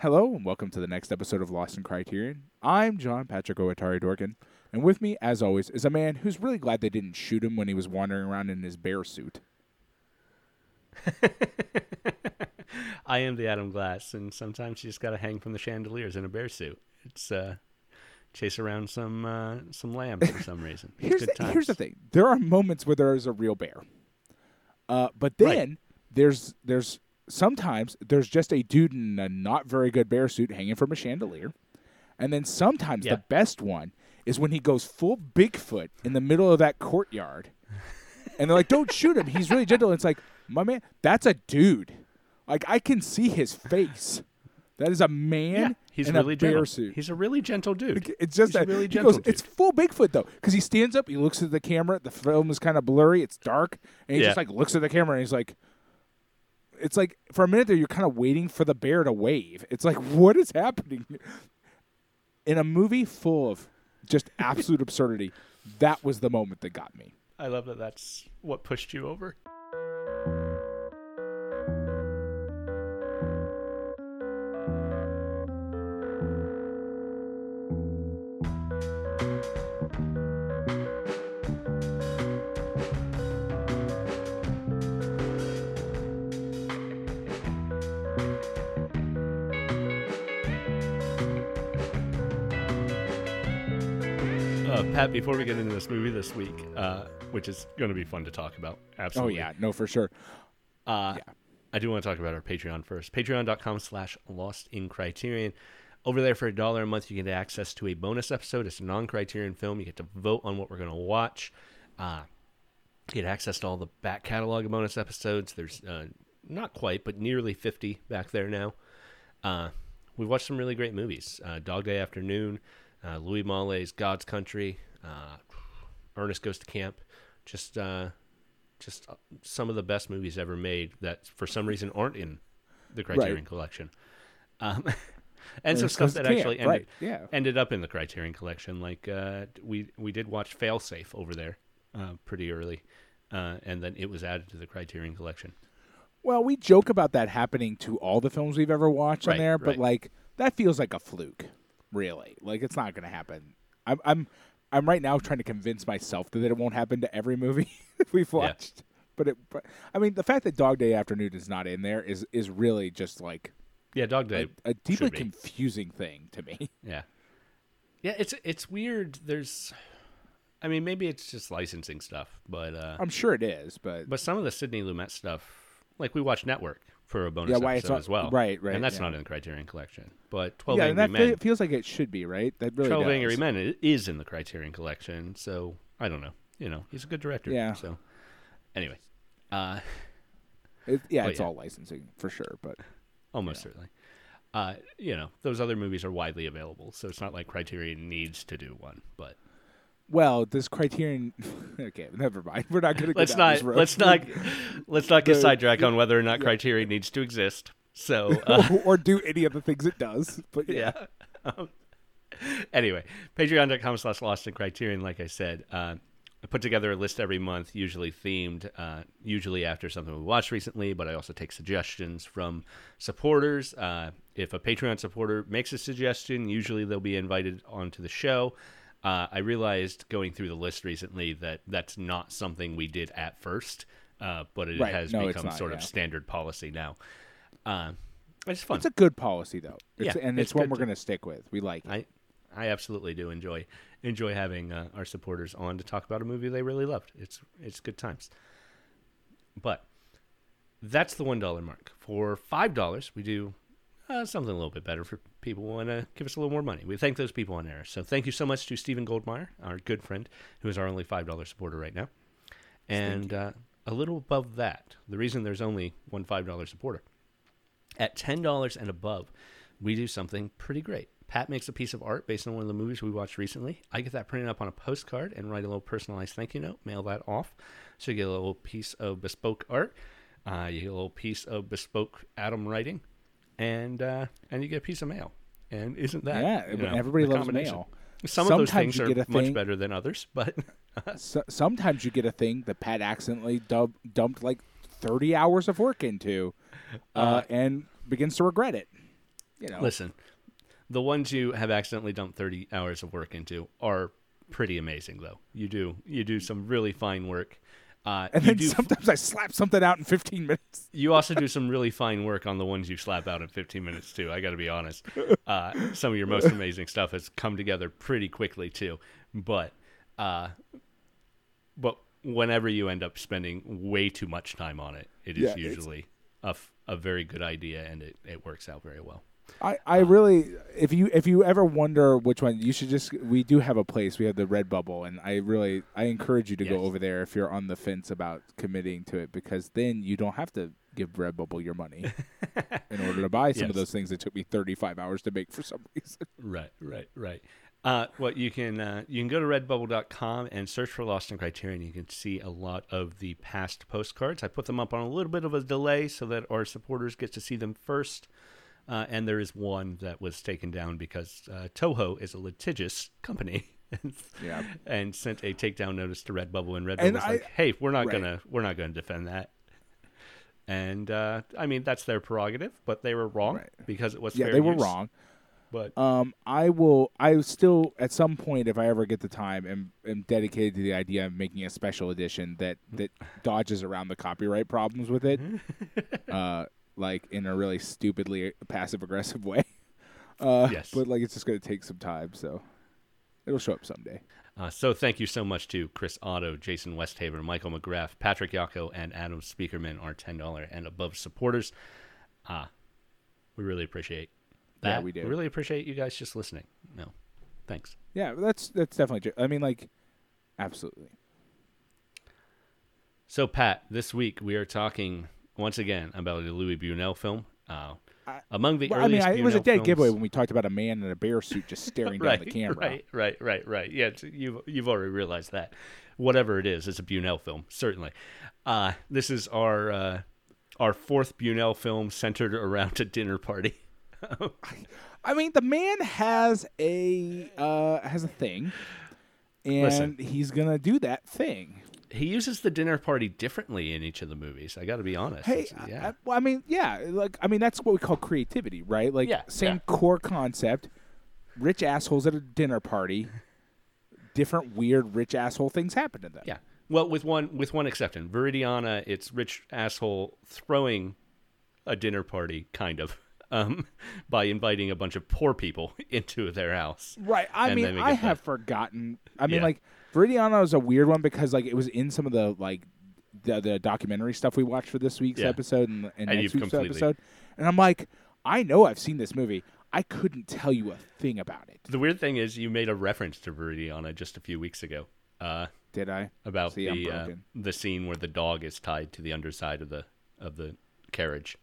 Hello and welcome to the next episode of Lost in Criterion. I'm John Patrick Owatari Dorkin, and with me, as always, is a man who's really glad they didn't shoot him when he was wandering around in his bear suit. I am the Adam Glass, and sometimes you just got to hang from the chandeliers in a bear suit. It's uh, chase around some uh, some lambs for some reason. Here's the, here's the thing: there are moments where there is a real bear, uh, but then Right. there's there's sometimes there's just a dude in a not very good bear suit hanging from a chandelier, and then sometimes Yeah. the best one is when he goes full Bigfoot in the middle of that courtyard, and they're like, "Don't shoot him; he's really gentle." And it's like, my man, that's a dude. Like I can see his face. That is a man yeah, he's in really a bear gentle. suit. He's a really gentle dude. It's just He's a really he gentle goes, It's full Bigfoot though, because he stands up, he looks at the camera. The film is kind of blurry, it's dark, and he Yeah. just like looks at the camera and he's like, "It's like for a minute there, you're kind of waiting for the bear to wave. It's like, what is happening in a movie full of just absolute absurdity? That was the moment that got me. I love that. That's what pushed you over. Before we get into this movie this week, uh, which is going to be fun to talk about, Absolutely. Oh yeah, no, for sure. Uh, Yeah. I do want to talk about our Patreon first. Patreon.com slash lost in criterion. Over there for a dollar a month, you get access to a bonus episode. It's a non criterion film. You get to vote on what we're going to watch. Uh, you get access to all the back catalog of bonus episodes. There's uh, not quite, but nearly 50 back there now. Uh, we've watched some really great movies uh, Dog Day Afternoon, uh, Louis Malle's God's Country, uh, Ernest Goes to Camp. Just uh, just uh, some of the best movies ever made that for some reason aren't in the Criterion Collection. Um, and some stuff that Camp, actually ended, right, yeah. ended up in the Criterion Collection. Like uh, we we did watch Failsafe over there uh, pretty early, uh, and then it was added to the Criterion Collection. Well, we joke about that happening to all the films we've ever watched on there, but right. like that feels like a fluke, really. Like it's not going to happen. I'm I'm I'm right now trying to convince myself that it won't happen to every movie we've Yeah. watched. But it, but I mean, the fact that Dog Day Afternoon is not in there is is really just like Yeah, Dog Day. a, a deeply confusing thing to me. Yeah, yeah. It's it's weird. There's, I mean, maybe it's just licensing stuff, but uh, I'm sure it is, but But some of the Sidney Lumet stuff, like we watched Network for a bonus Yeah, why it's episode not- as well, right, right, and that's yeah. not in the Criterion Collection. But Twelve yeah, and Angry that Men, fe- feels like it should be right. That really Twelve does. Angry Men is in the Criterion Collection. So I don't know. You know, he's a good director. Yeah. So anyway, uh, It, yeah, it's yeah. all licensing for sure, but almost certainly. Uh, you know, those other movies are widely available, so it's not like Criterion needs to do one. But well, this Criterion. okay, never mind. We're not going to. let's not let's not let's not get The- sidetracked on whether or not Criterion needs to exist. So uh, or do any of the things it does. But yeah, yeah. Um, anyway, patreon.com slash lost in criterion, like I said. Uh, I put together a list every month, usually themed, uh, usually after something we watched recently, but I also take suggestions from supporters. Uh, if a Patreon supporter makes a suggestion, usually they'll be invited onto the show. Uh, I realized going through the list recently that that's not something we did at first, uh, but it Right. has No, become not, sort of standard policy now. Uh, it's fun. it's a good policy though. It's, Yeah, and it's it's, one we're going to stick with. We like it. I I absolutely do enjoy enjoy having uh, our supporters on to talk about a movie they really loved. It's it's good times. But that's the one dollar mark. For five dollars, we do uh, something a little bit better for people who want to give us a little more money. We thank those people on air. So thank you so much to Stephen Goldmeyer, our good friend, who is our only five dollar supporter right now. And uh, a little above that, the reason there's only one five dollar supporter at ten dollars and above, we do something pretty great. Pat makes a piece of art based on one of the movies we watched recently. I get that printed up on a postcard and write a little personalized thank you note, mail that off. So you get a little piece of bespoke art, uh, you get a little piece of bespoke Adam writing, and uh, and you get a piece of mail. And isn't that yeah, you know, everybody loves mail. Some of those things are much thing- better than others, but So, sometimes you get a thing that Pat accidentally dub, dumped like thirty hours of work into, uh, Uh, and begins to regret it. you know, Listen, the ones you have accidentally dumped 30 hours of work into are pretty amazing, though. You do you do some really fine work. Uh, and then sometimes I slap something out in 15 minutes. you also do some really fine work on the ones you slap out in 15 minutes too. I got to be honest. Uh, some of your most amazing stuff has come together pretty quickly too. But uh, but whenever you end up spending way too much time on it, it is Yeah, usually a, f- a very good idea and it, it works out very well. I, I really if you if you ever wonder which one you should just we do have a place we have the red bubble and I really I encourage you to Yes. go over there if you're on the fence about committing to it because then you don't have to give Redbubble your money in order to buy some of those things that took me 35 hours to make for some reason. Right, right, right. Uh, well, you can uh, you can go to redbubble.com and search for Lost in Criterion. You can see a lot of the past postcards. I put them up on a little bit of a delay so that our supporters get to see them first. Uh, and there is one that was taken down because uh, Toho is a litigious company and, Yeah. and sent a takedown notice to Redbubble, and Redbubble And was I- like, "Hey, we're not Right. gonna we're not gonna defend that." And uh, I mean that's their prerogative, but they were wrong Right. because it was Yeah, fair they were use. wrong. But Um, I will. I still, at some point, if I ever get the time, am, am dedicated to the idea of making a special edition that that dodges around the copyright problems with it, uh, like in a really stupidly passive aggressive way. Uh, Yes. But like, it's just going to take some time, so it'll show up someday. Uh, so thank you so much to Chris Otto, Jason Westhaver, Michael McGrath, Patrick Yako, and Adam Speakerman, our ten dollar and above supporters. Uh, we really appreciate that. Yeah, we do. We really appreciate you guys just listening. No, thanks. Yeah, that's that's definitely true. I mean, like, absolutely. So Pat, this week we are talking once again about a Louis Buñuel film. Uh, I- among the Well, I mean, I, it was a dead films- giveaway when we talked about a man in a bear suit just staring right, down the camera. Right, right, right, right. Yeah, you've you've already realized that. Whatever it is, it's a Buñuel film, certainly. Uh, this is our uh, our fourth Buñuel film centered around a dinner party. I mean, the man has a uh, has a thing, and Listen. he's gonna do that thing. He uses the dinner party differently in each of the movies. I got to be honest. Hey, yeah, I, well, I mean, yeah, like I mean, that's what we call creativity, right? Like, Yeah, same yeah. core concept. Rich assholes at a dinner party. Different weird rich asshole things happen to them. yeah. Well, with one with one exception, Viridiana, it's rich asshole throwing a dinner party, kind of, um, by inviting a bunch of poor people into their house. Right. I mean, I have forgotten. I mean, like Viridiana was a weird one because like it was in some of the like the, the documentary stuff we watched for this week's Yeah. episode and, and, And next you've week's completely- episode, and I'm like, I know I've seen this movie. I couldn't tell you a thing about it. The weird thing is, you made a reference to Viridiana just a few weeks ago. Uh, Did I? about See, I'm the uh, broken. the scene where the dog is tied to the underside of the of the carriage.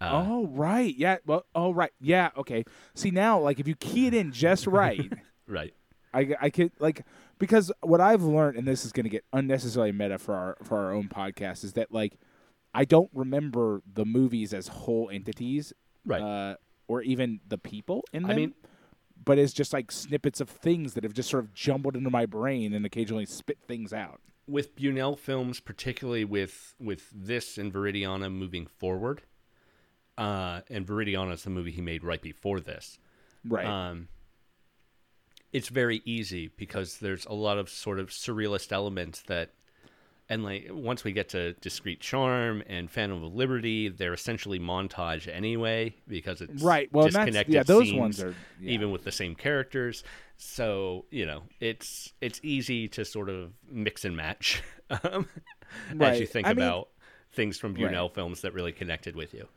Uh, oh right. Yeah. Well. Oh right. Yeah. Okay. See now, like if you key it in just right. Right. I, I could like because what I've learned, and this is going to get unnecessarily meta for our for our own podcast, is that like I don't remember the movies as whole entities, Right. Uh, or even the people in them. I mean- but it's just like snippets of things that have just sort of jumbled into my brain and occasionally spit things out. with Buñuel films, particularly with with this and Viridiana moving forward, uh, and Viridiana is the movie he made right before this. Right. Um, it's very easy because there's a lot of sort of surrealist elements that, and like once we get to Discreet Charm and Phantom of Liberty, they're essentially montage anyway because it's right. Well, disconnected yeah, those ones are yeah. even with the same characters. So you know, it's it's easy to sort of mix and match um, as you think I mean- about things from Right. Buñuel films that really connected with you.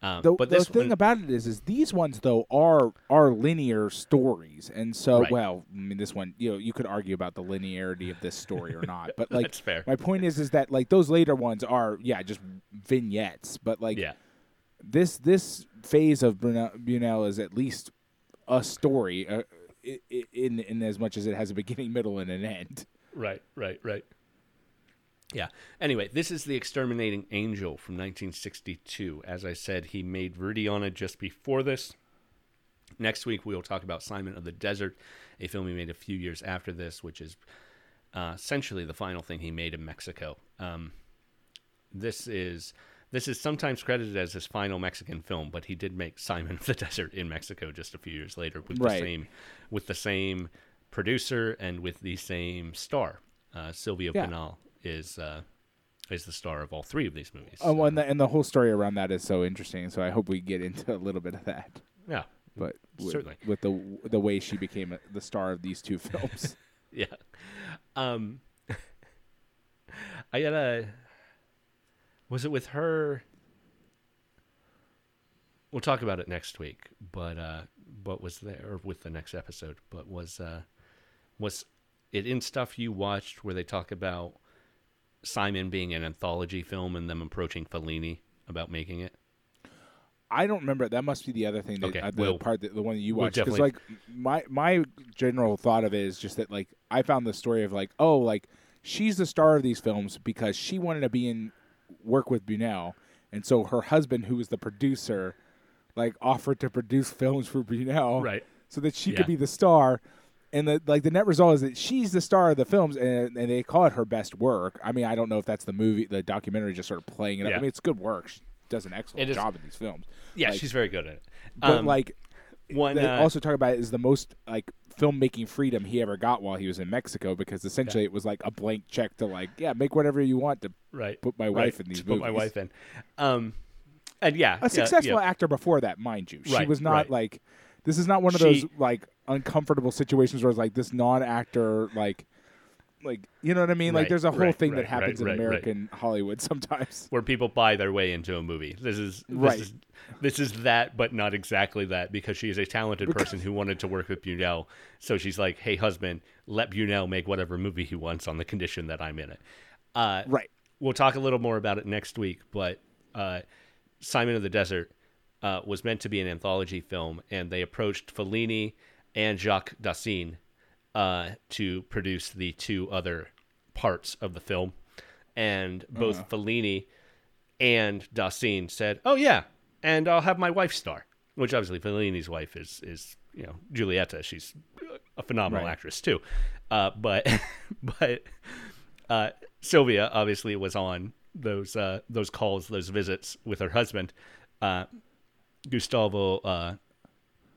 Um, The, but the thing one, about it is, is these ones though are are linear stories, and so Right. well, I mean, this one, you know, you could argue about the linearity of this story or not, but like, That's fair. my point is, is that like those later ones are, yeah, just vignettes, but like yeah, this this phase of Brunel, Buñuel is at least a story, uh, in in as much as it has a beginning, middle, and an end. Right, right, right. Yeah. Anyway, this is The Exterminating Angel from 1962. As I said, he made Viridiana just before this. Next week, we will talk about Simon of the Desert, a film he made a few years after this, which is uh, essentially the final thing he made in Mexico. Um, this is This is sometimes credited as his final Mexican film, but he did make Simon of the Desert in Mexico just a few years later with Right. the same with the same producer and with the same star. Uh, Silvia Yeah. Pinal is uh, is the star of all three of these movies. Oh, and the, and the whole story around that is so interesting. So I hope we get into a little bit of that. yeah, But with, Certainly. with the the way she became a, the star of these two films. yeah. Um, I got a. Was it with her? We'll talk about it next week. But uh, but was there or with the next episode? But was uh, was it in stuff you watched where they talk about Simon being an anthology film and them approaching Fellini about making it? I don't remember. That must be the other thing. That, Okay, uh, the we'll- part that the one that you watched. Because definitely- like my my general thought of it is just that like I found the story of like oh like she's the star of these films because she wanted to be in work with Buñuel, and so her husband, who was the producer, like offered to produce films for Buñuel, Right. so that she Yeah. could be the star. And the like the net result is that she's the star of the films, and, and they call it her best work. I mean, I don't know if that's the movie, the documentary, just sort of playing it up. Yeah. I mean, it's good work. She does an excellent job in these films. Yeah, Like- she's very good at it. But Um, like, one they uh, also talk about it is the most like filmmaking freedom he ever got while he was in Mexico because essentially it was like a blank check to like yeah make whatever you want to right put my right, wife in these to put my wife in. Um, and yeah, yeah, a successful yeah. actor before that, mind you. She Right, was not right. like this is not one of She- those like uncomfortable situations where it's like this non-actor like like you know what I mean? Like Right, there's a whole right, thing right, that happens right, in right, right. American Hollywood sometimes. where people buy their way into a movie. This is this Right. is this is that, but not exactly that, because she is a talented person who wanted to work with Buñuel. So she's like, "Hey, husband, let Buñuel make whatever movie he wants on the condition that I'm in it." Uh, Right. We'll talk a little more about it next week, but uh, Simon of the Desert uh, was meant to be an anthology film, and they approached Fellini and Jacques Dassin uh, to produce the two other parts of the film. And both Fellini and Dassin said, "Oh yeah, and I'll have my wife star." Which obviously Fellini's wife is is you know Giulietta. She's a phenomenal Right. actress too, uh, but but uh, Silvia obviously was on those uh, those calls, those visits with her husband, uh, Gustavo uh,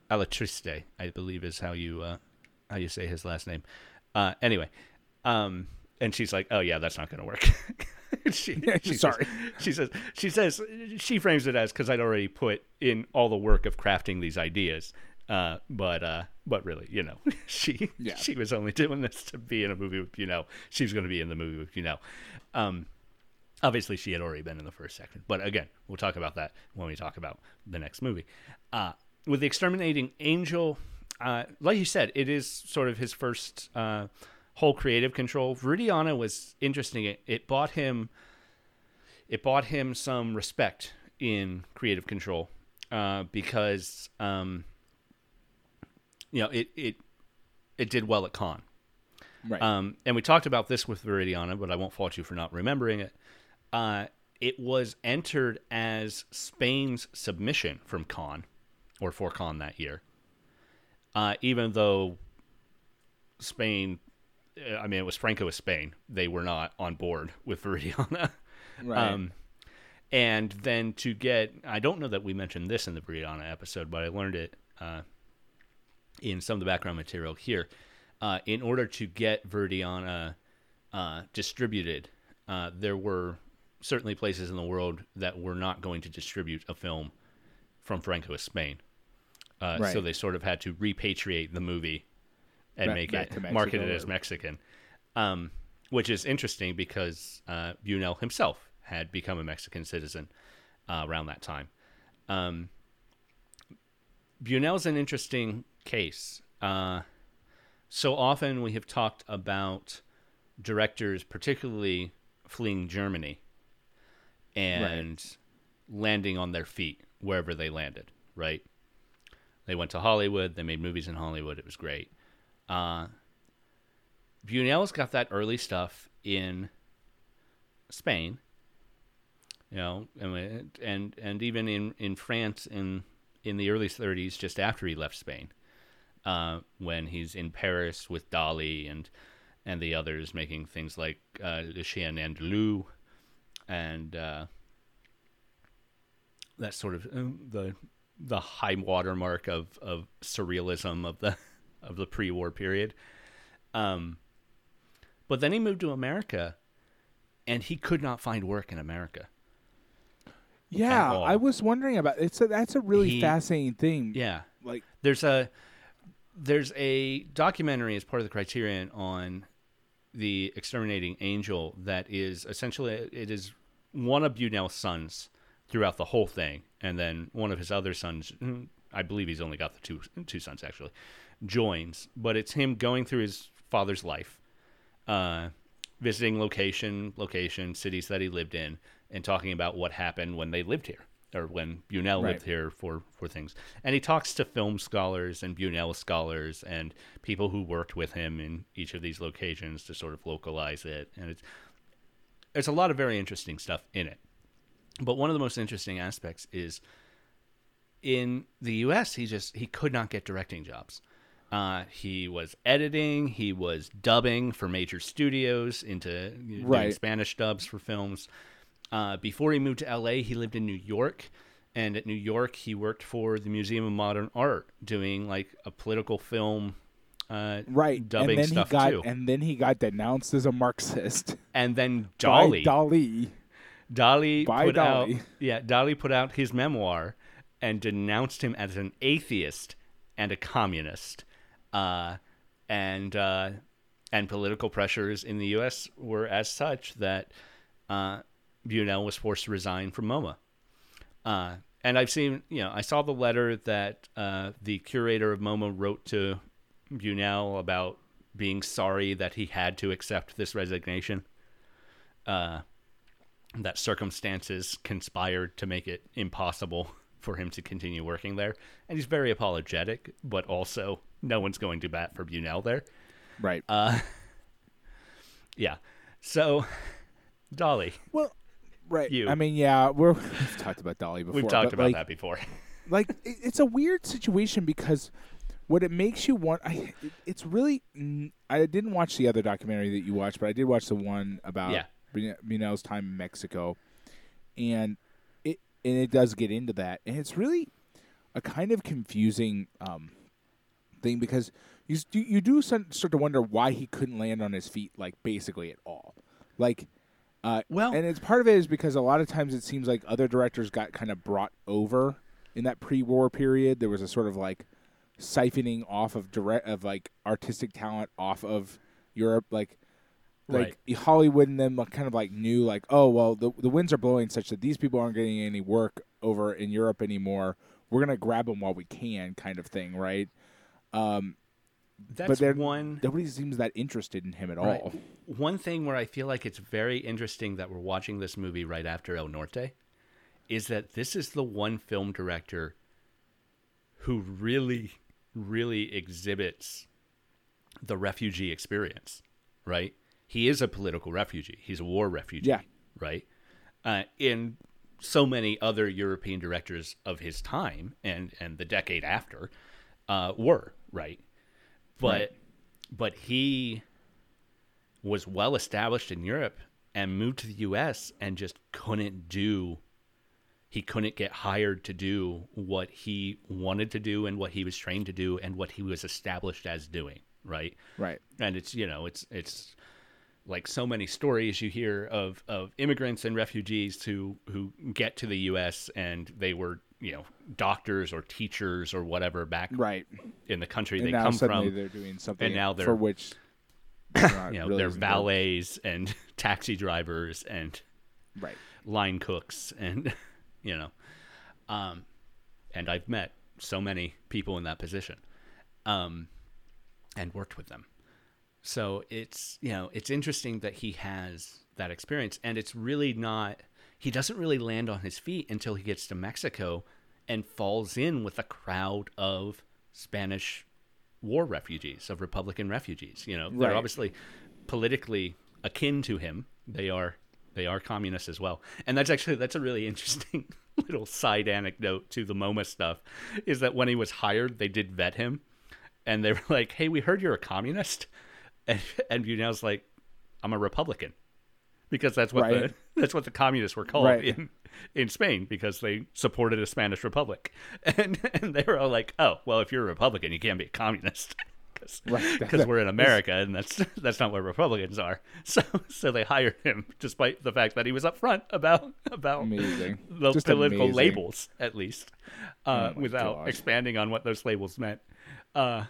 Alatriste, I believe is how you uh, how you say his last name. Uh, anyway, um, and she's like, "Oh yeah, that's not going to work." she, she Sorry. Says, she says she says she frames it as because I'd already put in all the work of crafting these ideas. Uh, but uh, but really, you know, she Yeah. she was only doing this to be in a movie with you know she was going to be in the movie with you know. Um, obviously, she had already been in the first section, but again, we'll talk about that when we talk about the next movie. Uh, with the exterminating angel, uh, like you said, it is sort of his first uh, whole creative control. Viridiana was interesting. It, it bought him it bought him some respect in creative control uh, because um, you know it it it did well at Cannes. Right. Um, and we talked about this with Viridiana, but I won't fault you for not remembering it. Uh, it was entered as Spain's submission from Cannes, or for Cannes that year. Uh, even though Spain, uh, I mean, it was Franco with Spain, they were not on board with Viridiana. right. Um, and then to get, I don't know that we mentioned this in the Viridiana episode, but I learned it uh, in some of the background material here. Uh, in order to get Viridiana uh, distributed, uh, there were certainly places in the world that were not going to distribute a film from Franco Spain. Uh, So they sort of had to repatriate the movie and Back- make back it market it as Mexican, um, which is interesting because uh, Buñuel himself had become a Mexican citizen uh, around that time. Um, Buñuel's an interesting case. Uh, so often we have talked about directors, particularly fleeing Germany and landing on their feet wherever they landed, right? They went to Hollywood, they made movies in Hollywood, it was great. Uh, Buñuel's got that early stuff in Spain, you know, and and, and even in, in France in in the early 30s, just after he left Spain, uh, when he's in Paris with Dali and and the others making things like uh, Le Chien Andalou and uh, that sort of uh, the the high watermark of of surrealism of the of the pre-war period. Um, but then he moved to America, and he could not find work in America. Yeah. I was wondering about it's a, that's a really He- fascinating thing. Yeah, Like there's a there's a documentary as part of the Criterion on the exterminating angel that is essentially it is one of Buñuel's sons throughout the whole thing, and then one of his other sons, mm, I believe he's only got the two two sons actually, joins, but it's him going through his father's life, uh, visiting location location cities that he lived in, and talking about what happened when they lived here or when Buñuel Right. lived here for for things. And he talks to film scholars and Buñuel scholars and people who worked with him in each of these locations to sort of localize it. And it's there's a lot of very interesting stuff in it. But one of the most interesting aspects is in the U.S. He just he could not get directing jobs. Uh, he was editing, he was dubbing for major studios into doing Right. Spanish dubs for films. Uh, before he moved to L.A., he lived in New York, and at New York, he worked for the Museum of Modern Art, doing like a political film, uh, right, dubbing and then stuff he got too. and then he got denounced as a Marxist. And then Dolly, Dali. Dolly By put out yeah, Dolly put out his memoir and denounced him as an atheist and a communist. Uh, and uh, and political pressures in the U.S. were as such that uh, Buñuel was forced to resign from MoMA. Uh, and I've seen, you know, I saw the letter that uh, the curator of MoMA wrote to Buñuel about being sorry that he had to accept this resignation. Uh, that circumstances conspired to make it impossible for him to continue working there. And he's very apologetic, but also no one's going to bat for Buñuel there. Right. Uh, yeah. So, Dolly, well, right. you. I mean, yeah, we're we've talked about Dolly before. we've talked about like, that before. like it's a weird situation because what it makes you want I it's really I didn't watch the other documentary that you watched but I did watch the one about Yeah. Buñuel's time in Mexico and it and it does get into that and it's really a kind of confusing um thing because you you, you do start to wonder why he couldn't land on his feet like basically at all like uh, Well- and it's part of it is because a lot of times it seems like other directors got kind of brought over in that pre-war period. There was a sort of like siphoning off of direct of like artistic talent off of Europe, like like Hollywood and them kind of like knew like oh well the the winds are blowing such that these people aren't getting any work over in Europe anymore. We're gonna grab them while we can, kind of thing, right? Um, That's they're- one nobody seems that interested in him at Right. all. one thing where I feel like it's very interesting that we're watching this movie right after El Norte is that this is the one film director who really, really exhibits the refugee experience, right? He is a political refugee. He's a war refugee, Yeah. right? Uh, in so many other European directors of his time and and the decade after uh, were right, but Right. but he was well established in Europe and moved to the US and just couldn't do he couldn't get hired to do what he wanted to do and what he was trained to do and what he was established as doing, right? Right. And it's you know, it's it's like so many stories you hear of of immigrants and refugees who who get to the US and they were, you know, doctors or teachers or whatever back Right. in the country And they come from they're doing something and now they're- for which they're you know, really they're as important. valets and taxi drivers and Right. line cooks and you know? Um and I've met so many people in that position um and worked with them. So it's you know it's interesting that he has that experience and it's really not he doesn't really land on his feet until he gets to Mexico and falls in with a crowd of Spanish war refugees of Republican refugees you know? They're Right. obviously politically akin to him. They are they are communists as well and that's actually that's a really interesting little side anecdote to the MoMA stuff is that when he was hired they did vet him and they were like hey we heard you're a communist and and Buñuel's like I'm a Republican because that's what Right. the that's what the communists were called Right. in in Spain because they supported a Spanish republic, and and they were all like, "Oh, well, if you're a Republican, you can't be a communist." Because Right. we're in America and that's that's not where Republicans are. So so they hired him despite the fact that he was upfront about about Amazing. the Just political amazing. labels at least, uh, Oh without God. expanding on what those labels meant. Uh,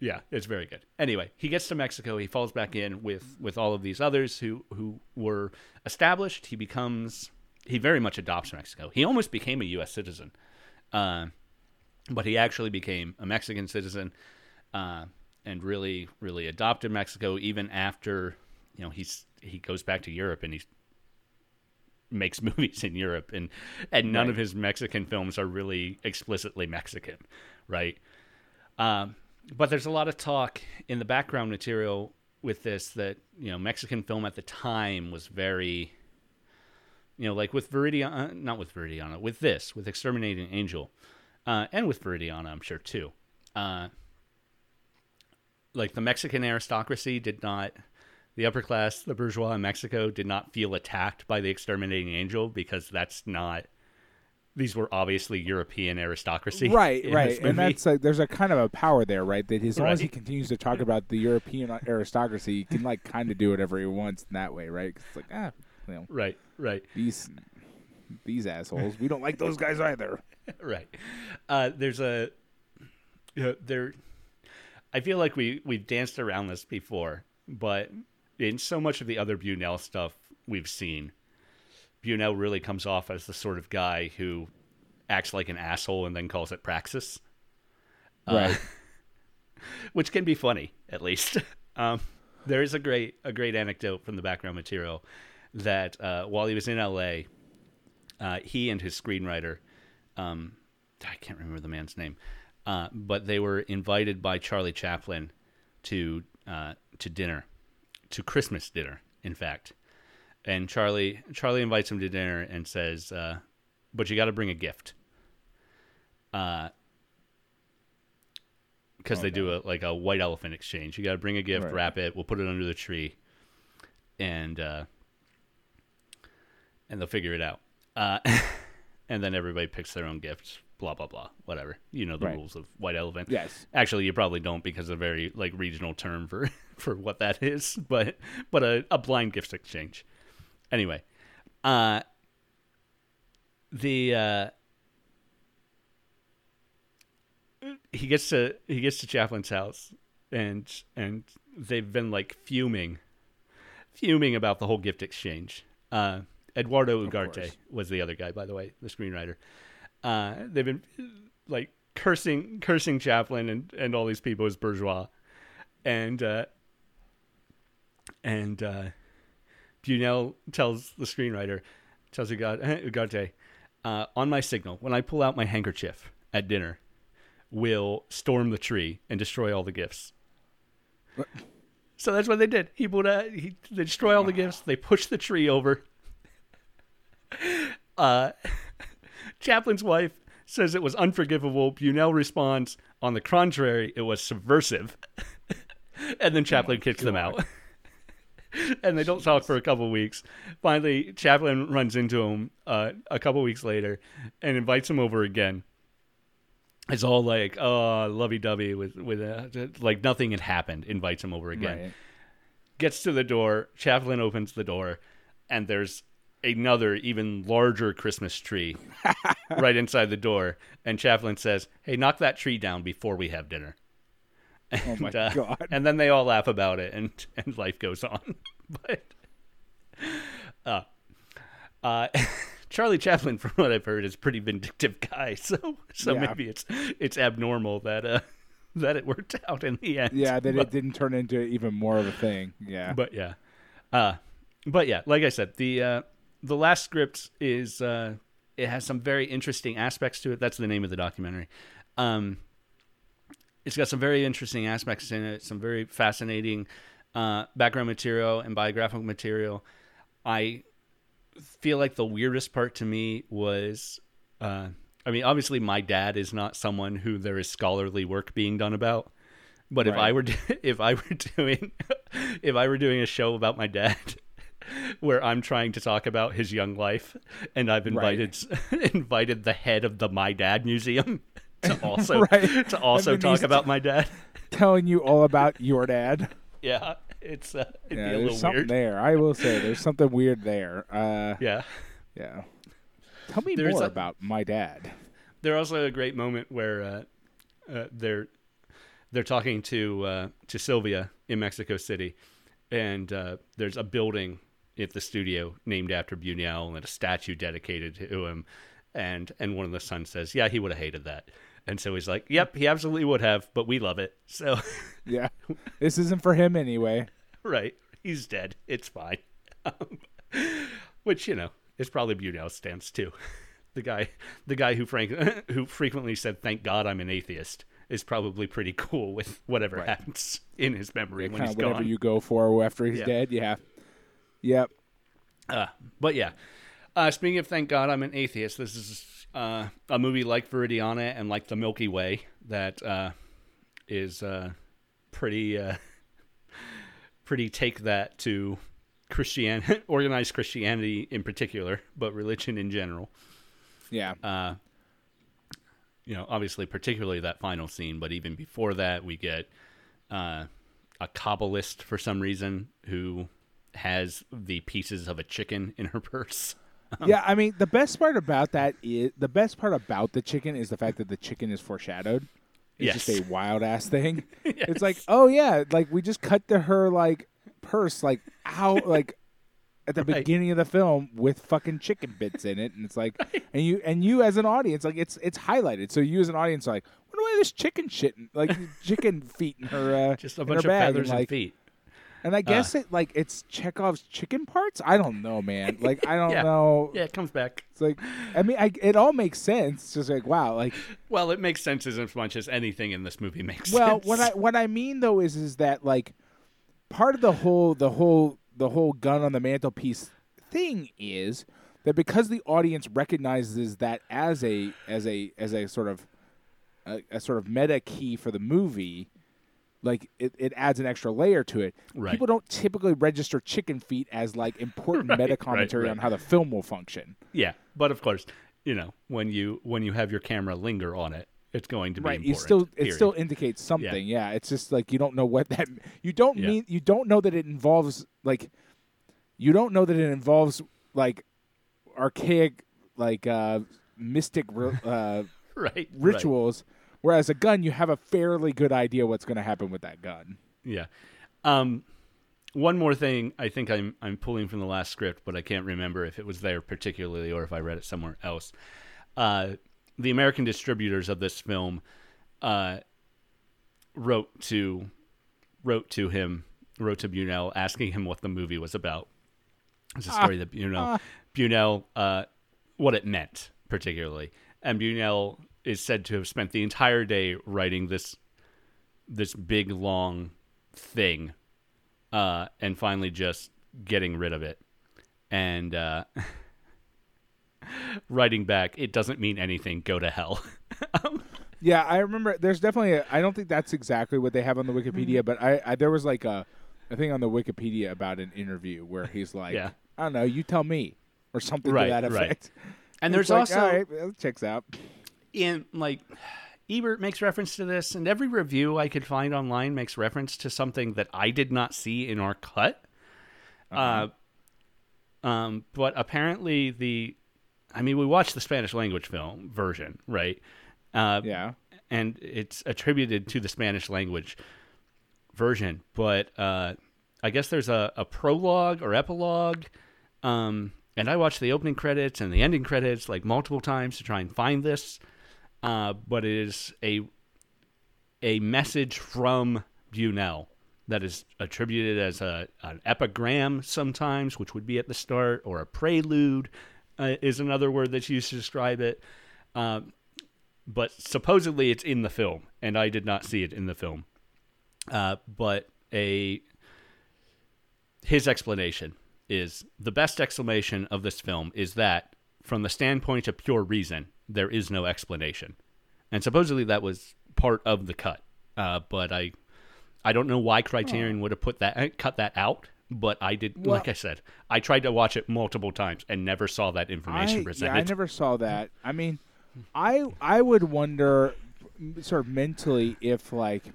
yeah, it's very good. Anyway, he gets to Mexico. He falls back in with with all of these others who who were established. He becomes he very much adopts Mexico. He almost became a U.S. citizen, uh, but he actually became a Mexican citizen. Uh, and really, really adopted Mexico even after, you know, he's he goes back to Europe and he makes movies in Europe and and none of his Mexican films are really explicitly Mexican, right? Um, but there's a lot of talk in the background material with this that you know Mexican film at the time was very, you know, like with Viridiana, not with Viridiana, with this, with Exterminating Angel, uh, and with Viridiana, I'm sure too. Uh, like the Mexican aristocracy did not, the upper class, the bourgeois in Mexico did not feel attacked by the exterminating angel because that's not. These were obviously European aristocracy, Right, right, and that's like there's a kind of a power there, right? That as long as he continues to talk about the European aristocracy, he can like kind of do whatever he wants in that way, right? 'Cause it's like ah, you know, right, right, these these assholes, we don't like those guys either. right. Uh, there's a you know, there. I feel like we we've danced around this before, but in so much of the other Buñuel stuff we've seen, Buñuel really comes off as the sort of guy who acts like an asshole and then calls it praxis. Uh, Right. which can be funny at least. Um, there is a great a great anecdote from the background material that uh, while he was in L.A., uh, he and his screenwriter, um, I can't remember the man's name, uh, but they were invited by Charlie Chaplin to uh, to dinner, to Christmas dinner, in fact. And Charlie Charlie invites him to dinner and says, uh, "But you got to bring a gift." Uh, because they do a like a white elephant exchange. You got to bring a gift, Right. wrap it, we'll put it under the tree, and uh, and they'll figure it out. Uh, and then everybody picks their own gift. Blah blah blah. Whatever. You know the Right. rules of white elephant. Yes. Actually, you probably don't because a very like regional term for for what that is. But but a, a blind gift exchange. Anyway, uh, the uh, he gets to he gets to Chaplin's house and and they've been like fuming, fuming about the whole gift exchange. Uh, Eduardo Ugarte course. was the other guy, by the way, the screenwriter. Uh, they've been like cursing cursing Chaplin and, and all these people as bourgeois, and uh, and uh, Buñuel tells the screenwriter, tells Ugarte, uh, on my signal, when I pull out my handkerchief at dinner, will storm the tree and destroy all the gifts. So that's what they did. He a, he they destroy all the gifts. They push the tree over. Uh, Chaplin's wife says it was unforgivable. Buñuel responds, on the contrary, it was subversive. and then Chaplin kicks them out. and they don't talk for a couple weeks. Finally, Chaplin runs into him uh, a couple weeks later and invites him over again. It's all like, oh, lovey dovey with with uh, like nothing had happened. Invites him over again. Right. Gets to the door. Chaplin opens the door, and there's another even larger Christmas tree right inside the door. And Chaplin says, "Hey, knock that tree down before we have dinner." Oh my And, uh, god. And then they all laugh about it, and and life goes on. but uh, uh, Charlie Chaplin, from what I've heard, is a pretty vindictive guy. So so Yeah. maybe it's it's abnormal that uh that it worked out in the end. Yeah, that But- it didn't turn into even more of a thing. Yeah. but yeah, uh, but yeah, like I said, the uh, the last script is uh, it has some very interesting aspects to it. That's the name of the documentary. Um, it's got some very interesting aspects in it, some very fascinating uh, background material and biographical material. I feel like the weirdest part to me was, uh, I mean, obviously my dad is not someone who there is scholarly work being done about. But if I Right. were if I were doing if I were doing a show about my dad, where I'm trying to talk about his young life, and I've invited invited the head of the My Dad Museum to also Right. to also talk about my dad. Telling you all about your dad. Yeah, it's uh, it'd Yeah, be a there's little something weird. there. I will say there's something weird there. Uh, Yeah. yeah. Tell me There's more a- about my dad. There's also a great moment where uh, uh, they're they're talking to uh, to Silvia in Mexico City, and uh, there's a building at the studio named after Buñuel and a statue dedicated to him, and and one of the sons says, "Yeah, he would have hated that," and so he's like, "Yep, he absolutely would have, but we love it." So, Yeah. this isn't for him anyway. right, he's dead. It's fine. Um, which you know is probably Buñuel's stance too. The guy, the guy who frank who frequently said, "Thank God I'm an atheist," is probably pretty cool with whatever Right. happens in his memory when Kind he's whatever gone. you go for after he's Yeah. dead. Yeah. Yep. Uh, but yeah, uh, speaking of "Thank God I'm an atheist," this is uh, a movie like Viridiana and like The Milky Way that uh, is uh, pretty uh, pretty take that to Christian organized Christianity in particular, but religion in general. Yeah. uh, you know, obviously, particularly that final scene, but even before that, we get uh, a Kabbalist for some reason who has the pieces of a chicken in her purse. yeah, I mean, the best part about that is the best part about the chicken is the fact that the chicken is foreshadowed. It's Yes. just a wild ass thing. It's like, oh yeah, like we just cut to her like purse like out like at the Right. beginning of the film with fucking chicken bits in it, and it's like, and you and you as an audience, like it's it's highlighted. So you as an audience, are like, wonder why there's chicken shit, like chicken feet in her, uh, Just a bunch of feathers and, like, and feet. And I guess uh. it like it's Chekhov's chicken parts. I don't know, man. Like I don't Yeah. know. Yeah, it comes back. It's like I mean, I, it all makes sense. It's just like wow, like Well, it makes sense as much as anything in this movie makes well, sense. what I what I mean though is is that like part of the whole the whole the whole gun on the mantelpiece thing is that because the audience recognizes that as a as a as a sort of a, a sort of meta key for the movie like it, it adds an extra layer to it Right. people don't typically register chicken feet as like important Right, meta commentary right. on how the film will function yeah, but of course, you know, when you when you have your camera linger on it, it's going to be right important. you still it still indicates something yeah. it's just like you don't know what that you don't Yeah. mean you don't know that it involves like you don't know that it involves like archaic like uh mystic uh right. rituals whereas a gun you have a fairly good idea what's going to happen with that gun Yeah. Um, one more thing I think I'm I'm pulling from the last script, but I can't remember if it was there particularly or if I read it somewhere else. Uh, the American distributors of this film uh, wrote to wrote to him wrote to Buñuel asking him what the movie was about. It's a story that Buñuel Buñuel uh, what it meant particularly, and Buñuel is said to have spent the entire day writing this this big long thing uh, and finally just getting rid of it and uh, writing back it doesn't mean anything go to hell yeah i remember there's definitely a, i don't think that's exactly what they have on the wikipedia Mm-hmm. but I, I there was like a a thing on the wikipedia about an interview where he's like Yeah. i don't know you tell me or something Right, to that right. effect and It's there's like, also right, checks out in like Ebert makes reference to this, and every review I could find online makes reference to something that I did not see in our cut. uh um, but apparently the, I mean, we watched the Spanish language film version, right? Uh, yeah and it's attributed to the Spanish language version. But uh, I guess there's a, a prologue or epilogue. Um, and I watched the opening credits and the ending credits like multiple times to try and find this. Uh, but it is a a message from Buñuel that is attributed as a an epigram sometimes, which would be at the start, or a prelude uh, is another word that's used to describe it. Um, but supposedly it's in the film, and I did not see it in the film. Uh, but a his explanation is the best explanation of this film is that from the standpoint of pure reason, there is no explanation, and supposedly that was part of the cut. Uh, but I, I don't know why Criterion would have put that cut that out, but I did. Well- like I said, I tried to watch it multiple times and never saw that information I, yeah, presented. I never saw that. I mean, I I would wonder, sort of mentally, if like,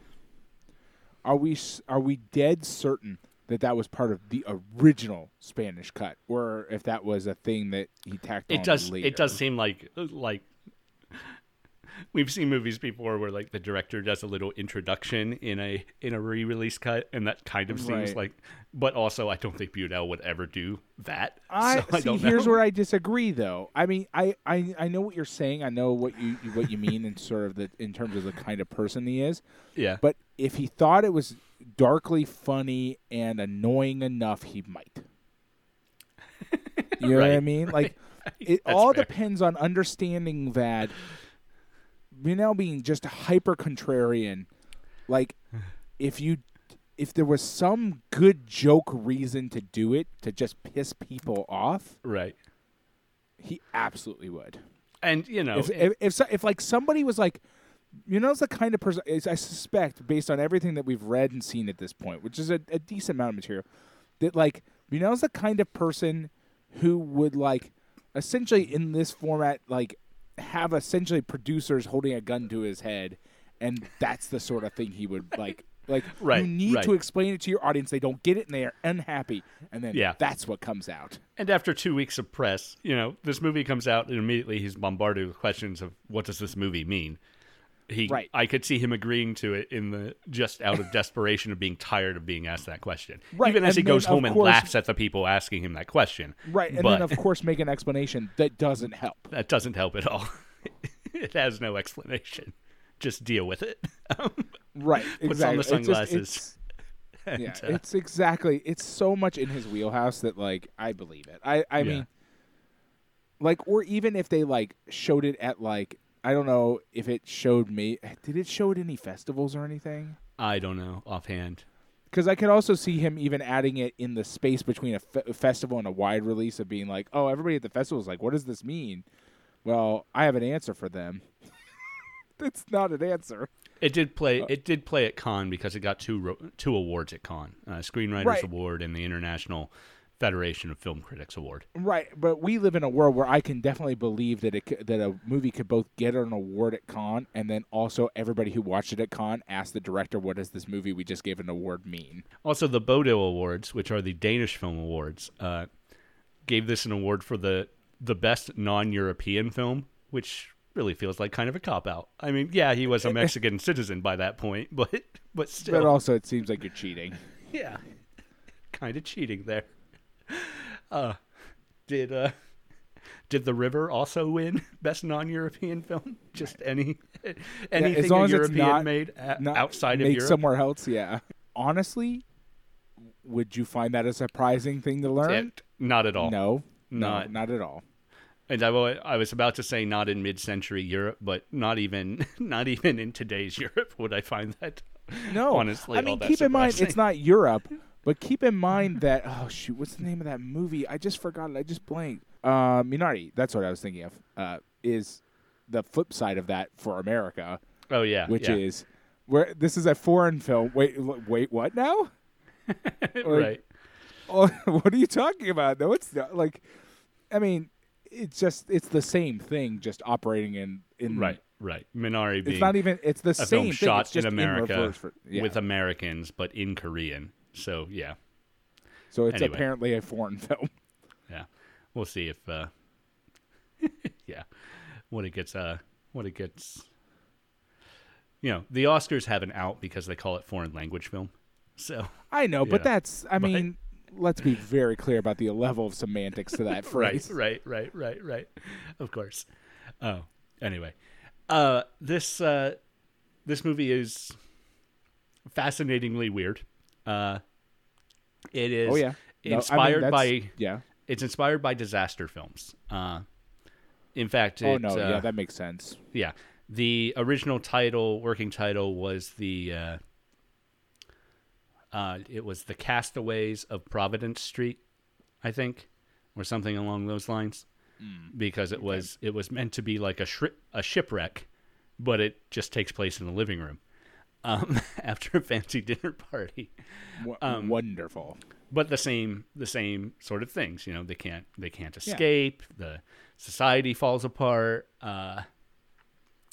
are we are we dead certain that that was part of the original Spanish cut, or if that was a thing that he tacked on it does. later? It does seem like like we've seen movies before where like the director does a little introduction in a in a re-release cut, and that kind of seems Right. like. But also, I don't think Buñuel would ever do that. I, so I see. don't here's where I disagree, though. I mean, I, I, I know what you're saying. I know what you what you mean in sort of the in terms of the kind of person he is. yeah. But if he thought it was darkly funny and annoying enough, he might. You know what I mean? Like it That's all fair. depends on understanding that Buñuel being just hyper contrarian. Like if you if there was some good joke reason to do it to just piss people off, right. he absolutely would. And you know, if, if if if like somebody was like, you know, it's the kind of person I suspect based on everything that we've read and seen at this point, which is a, a decent amount of material, that like you know, is the kind of person who would like essentially in this format like have essentially producers holding a gun to his head, and that's the sort of thing he would like. Like Right, you need right. to explain it to your audience. They don't get it and they are unhappy, and then Yeah. that's what comes out. And after two weeks of press, you know, this movie comes out and immediately he's bombarded with questions of what does this movie mean? He, Right. I could see him agreeing to it in the just out of desperation of being tired of being asked that question. Right, Even as and he goes home and laughs at the people asking him that question. Right, and but then of course make an explanation that doesn't help. that doesn't help at all. it has no explanation. Just deal with it. Right, Puts on exactly. the It's just- sunglasses. it's- And, yeah, uh, it's exactly. It's so much in his wheelhouse that like I believe it. I I Yeah. mean, like, or even if they like showed it at like I don't know if it showed me. Did it show at any festivals or anything? I don't know offhand. Because I could also see him even adding it in the space between a, fe- a festival and a wide release of being like, oh, everybody at the festival is like, what does this mean? Well, I have an answer for them. That's not an answer. It did play. Uh, It did play at Cannes because it got two ro- two awards at Cannes: uh, Screenwriters Right. Award and the International Federation of Film Critics Award. Right, but we live in a world where I can definitely believe that it could, that a movie could both get an award at Cannes and then also everybody who watched it at Cannes asked the director, "What does this movie we just gave an award mean?" Also, the Bodil Awards, which are the Danish Film Awards, uh, gave this an award for the the best non-European film, which really feels like kind of a cop out. I mean, yeah, he was a Mexican citizen by that point, but but still, But also, it seems like you're cheating. yeah, kind of cheating there. Uh, did uh, did The River also win best non-European film? Just any anything long a as it's European not- made a- Not outside of Europe. somewhere else. Yeah, honestly, would you find that a surprising thing to learn? It- not at all. No, Not- no, not at all. And I, I was about to say not in mid-century Europe, but not even not even in today's Europe would I find that. No, honestly, I mean, keep in mind it's not Europe, but keep in mind that oh shoot, what's the name of that movie? I just forgot it. I just blanked. Uh, Minari. That's what I was thinking of. Uh, is the flip side of that for America, Oh yeah, which yeah. is where this is a foreign film. Wait, wait, what now? right. Oh, what are you talking about? No, it's not. Like, I mean, it's just it's the same thing, just operating in in Right, right. Minari being It's not even. It's the a same film thing. shot in America reverse for, yeah. with Americans, but in Korean. So yeah, so it's anyway. apparently a foreign film. yeah. We'll see if uh, yeah, when it gets. Uh, when it gets. You know, the Oscars have an out because they call it foreign language film. So I know, but Yeah. that's. I mean, let's be very clear about the level of semantics to that phrase. right, right, right, right, right. Of course. Oh, anyway, uh, this uh, this movie is fascinatingly weird. Uh, it is. Oh yeah, No, I mean, inspired by yeah. it's inspired by disaster films. Uh, in fact, Oh it, no, uh, yeah, that makes sense. yeah. The original title, working title, was the. Uh, uh, it was the Castaways of Providence Street, I think, or something along those lines, because it was it was meant to be like a shri- a shipwreck, but it just takes place in the living room, um, after a fancy dinner party. Um, wonderful. but the same the same sort of things. You know, they can't they can't escape. The society falls apart. Uh,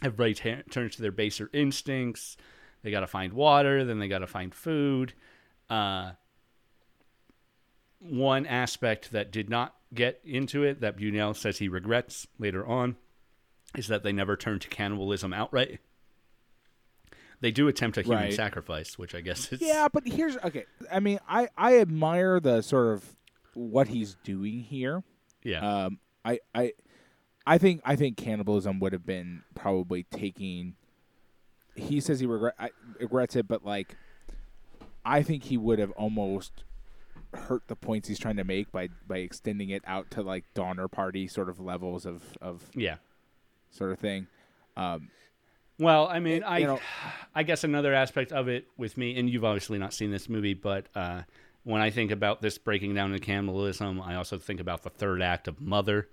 everybody ta turns to their baser instincts. They got to find water, then they got to find food. Uh, one aspect that did not get into it that Buñuel says he regrets later on is that they never turned to cannibalism outright. They do attempt a human Right. sacrifice, which I guess is Yeah, but here's okay. I mean, I I admire the sort of what he's doing here. yeah, Um, I I I think I think cannibalism would have been probably taking. He says he regret I, regrets it, but like, I think he would have almost hurt the points he's trying to make by by extending it out to like Donner Party sort of levels of of yeah. sort of thing. Um, Well, I mean, It- I know- I guess another aspect of it with me, and you've obviously not seen this movie, but uh, when I think about this breaking down into cannibalism, I also think about the third act of Mother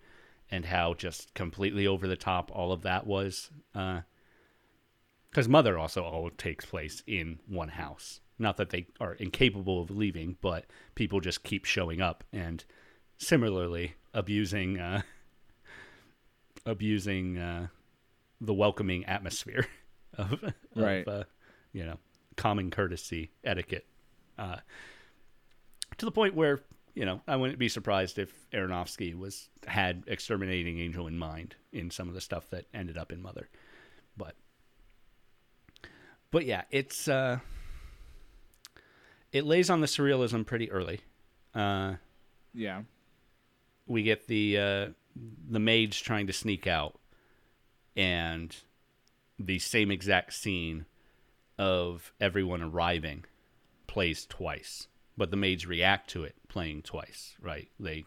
and how just completely over the top all of that was. Because Mother also all takes place in one house. Not that they are incapable of leaving, but people just keep showing up and similarly abusing uh, abusing uh, the welcoming atmosphere of, of, Right. uh, you know common courtesy etiquette uh, to the point where you know I wouldn't be surprised if Aronofsky was had exterminating angel in mind in some of the stuff that ended up in Mother, but but yeah, it's uh, it lays on the surrealism pretty early. Uh, yeah, we get the uh, the maids trying to sneak out, and the same exact scene of everyone arriving plays twice, but the maids react to it playing twice. Right? They,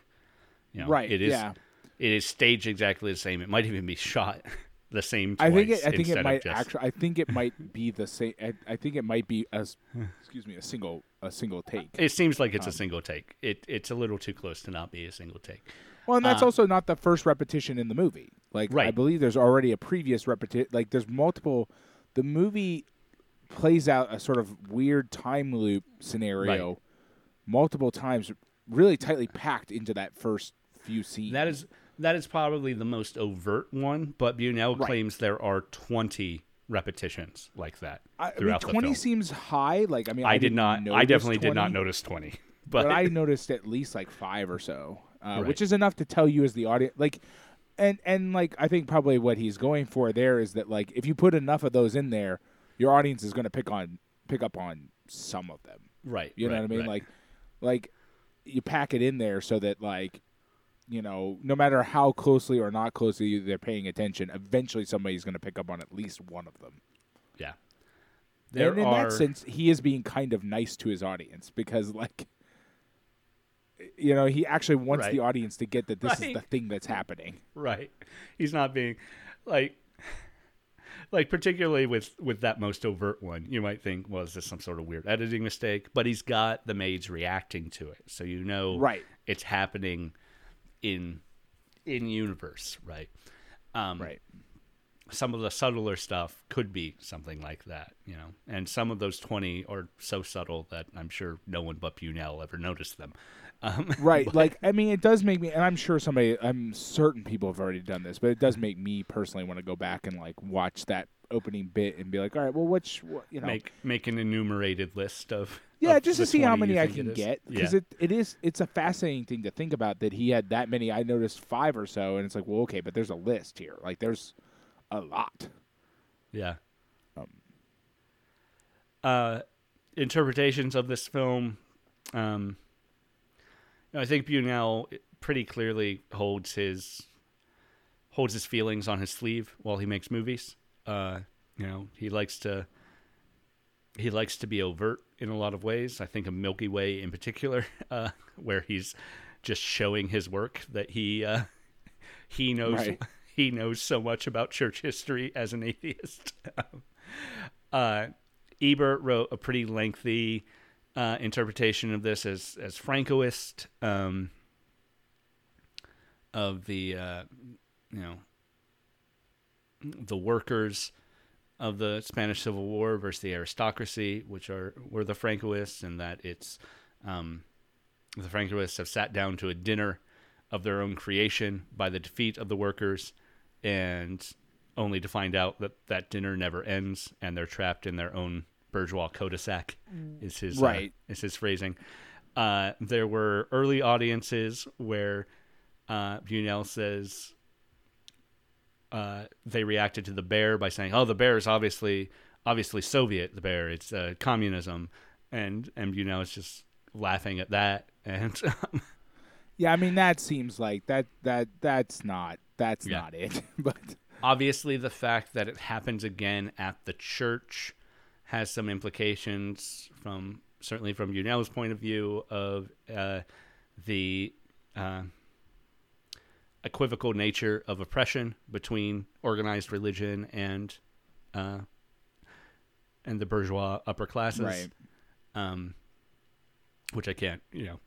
you know, right. It is yeah. it is staged exactly the same. It might even be shot the same. Twice I think it, I think it might just- actually. I think it might be the same. I, I think it might be as excuse me a single a single take. It seems like Um, it's a single take. It it's a little too close to not be a single take. Well, and that's uh, also not the first repetition in the movie. Like I believe there's already a previous repetition. Like there's multiple. The movie plays out a sort of weird time loop scenario Right. multiple times, really tightly packed into that first few scenes. That is that is probably the most overt one, but Buñuel Right. claims there are twenty repetitions like that I, I mean, throughout the twenty film. seems high. Like I mean, I, did didn't. I definitely did not notice twenty, but, but, I noticed at least like five or so, uh, Right. which is enough to tell you as the audience. Like, and and like I think probably what he's going for there is that like if you put enough of those in there, your audience is going to pick on pick up on some of them. right. You know right, what I mean? right. Like, like you pack it in there so that like. You know, no matter how closely or not closely they're paying attention, eventually somebody's going to pick up on at least one of them. yeah, there and in are that sense, he is being kind of nice to his audience because, like, you know, he actually wants Right. the audience to get that this is the thing that's happening. right. He's not being like. Like particularly with with that most overt one, you might think, well, is this some sort of weird editing mistake? But he's got the maids reacting to it, so you know, Right. it's happening in in universe, right? Um, Right. Some of the subtler stuff could be something like that, you know, and some of those twenty are so subtle that I'm sure no one but Buñuel ever noticed them. Um, Right. like, I mean, it does make me, and I'm sure somebody, I'm certain people have already done this, but it does make me personally want to go back and, like, watch that opening bit and be like, all right, well, which, what, you know. make make an enumerated list of yeah, of just to see how many I can get because yeah. it, it is it's a fascinating thing to think about that he had that many. I noticed five or so, and it's like, well, okay, but there's a list here. Like, there's a lot. Yeah. Um, uh, interpretations of this film, um, I think Buñuel pretty clearly holds his holds his feelings on his sleeve while he makes movies. Uh, you know, he likes to he likes to be overt in a lot of ways. I think of Milky Way in particular, uh, where he's just showing his work that he uh, he knows Right. he knows so much about church history as an atheist. uh, Ebert wrote a pretty lengthy uh, interpretation of this as as Francoist um, of the uh, you know the workers of the Spanish Civil War versus the aristocracy, which are were the Francoists, and that it's um, the Francoists have sat down to a dinner of their own creation by the defeat of the workers, and only to find out that that dinner never ends, and they're trapped in their own bourgeois cul-de-sac. Is his uh, Right. is his phrasing. Uh, there were early audiences where uh, Buñuel says uh, they reacted to the bear by saying, "Oh, the bear is obviously obviously Soviet. The bear, it's uh, communism," and and Buñuel is just laughing at that. And Yeah, I mean that seems like that that that's not that's Yeah. not it. but obviously, the fact that it happens again at the church has some implications from certainly from Buñuel's point of view of uh, the. Uh, equivocal nature of oppression between organized religion and uh, and the bourgeois upper classes, Right. um, which I can't, you know,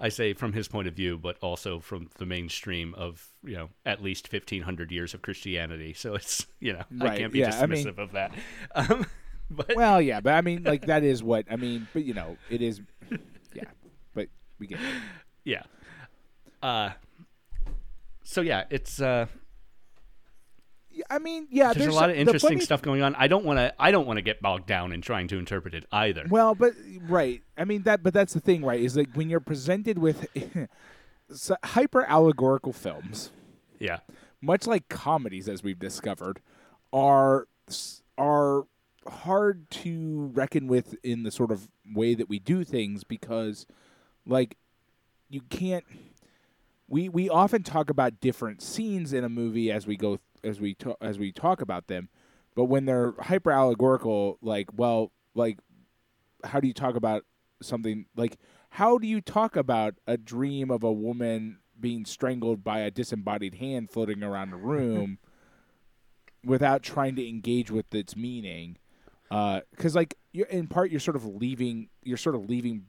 I say from his point of view, but also from the mainstream of you know at least fifteen hundred years of Christianity. So it's you know I can't be yeah, I mean- dismissive of that. Um, but well, yeah, but I mean like that is what I mean, but you know, it is yeah. But we get it. yeah. Uh, so yeah, it's uh, I mean, yeah, there's, there's a lot of interesting funny- stuff going on. I don't want to. I don't want to get bogged down in trying to interpret it either. Well, but right. I mean that but that's the thing, right? Is like when you're presented with hyper allegorical films, yeah, much like comedies as we've discovered, are are hard to reckon with in the sort of way that we do things because like you can't we we often talk about different scenes in a movie as we go as we ta- as we talk about them but when they're hyper allegorical like well like how do you talk about something like how do you talk about a dream of a woman being strangled by a disembodied hand floating around a room without trying to engage with its meaning? Uh, because like you're in part you're sort of leaving you're sort of leaving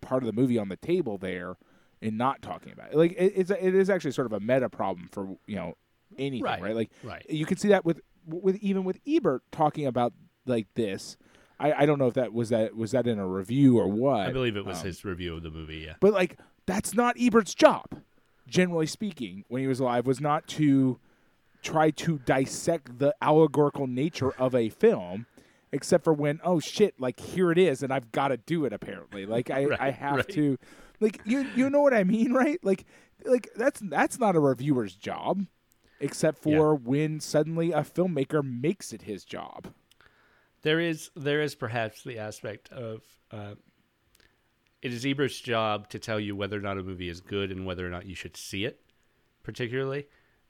part of the movie on the table there and not talking about it. Like it, it's a, it is actually sort of a meta problem for you know anything Right. right, like right. you can see that with with even with Ebert talking about like this I, I don't know if that was that was that in a review or what I believe it was um, his review of the movie. Yeah, but like that's not Ebert's job, generally speaking, when he was alive, was not to try to dissect the allegorical nature of a film, except for when oh shit, like here it is, and I've got to do it. Apparently, like I Right, I have right. to, like you you know what I mean, right? Like like that's that's not a reviewer's job, except for when suddenly a filmmaker makes it his job. there is there is perhaps the aspect of uh, it is Ebert's job to tell you whether or not a movie is good and whether or not you should see it, particularly,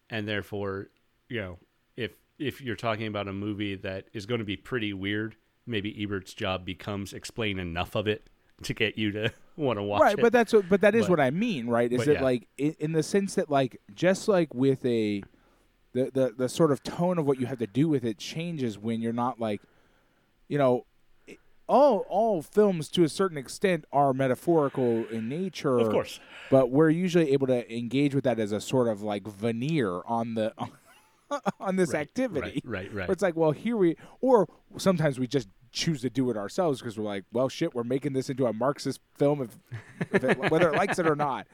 and therefore, you know, if if you're talking about a movie that is going to be pretty weird, maybe Ebert's job becomes explain enough of it to get you to want to watch right it. but that's what but that is But- what i mean right is that yeah. like in, in the sense that like just like with a the, the the sort of tone of what you have to do with it changes when you're not like you know it- all all films to a certain extent are metaphorical in nature of course, but we're usually able to engage with that as a sort of like veneer on the on this Right, activity right, right, right. where it's like, well, here we, or sometimes we just choose to do it ourselves because we're like, well, shit, we're making this into a Marxist film, if, if it, whether it likes it or not.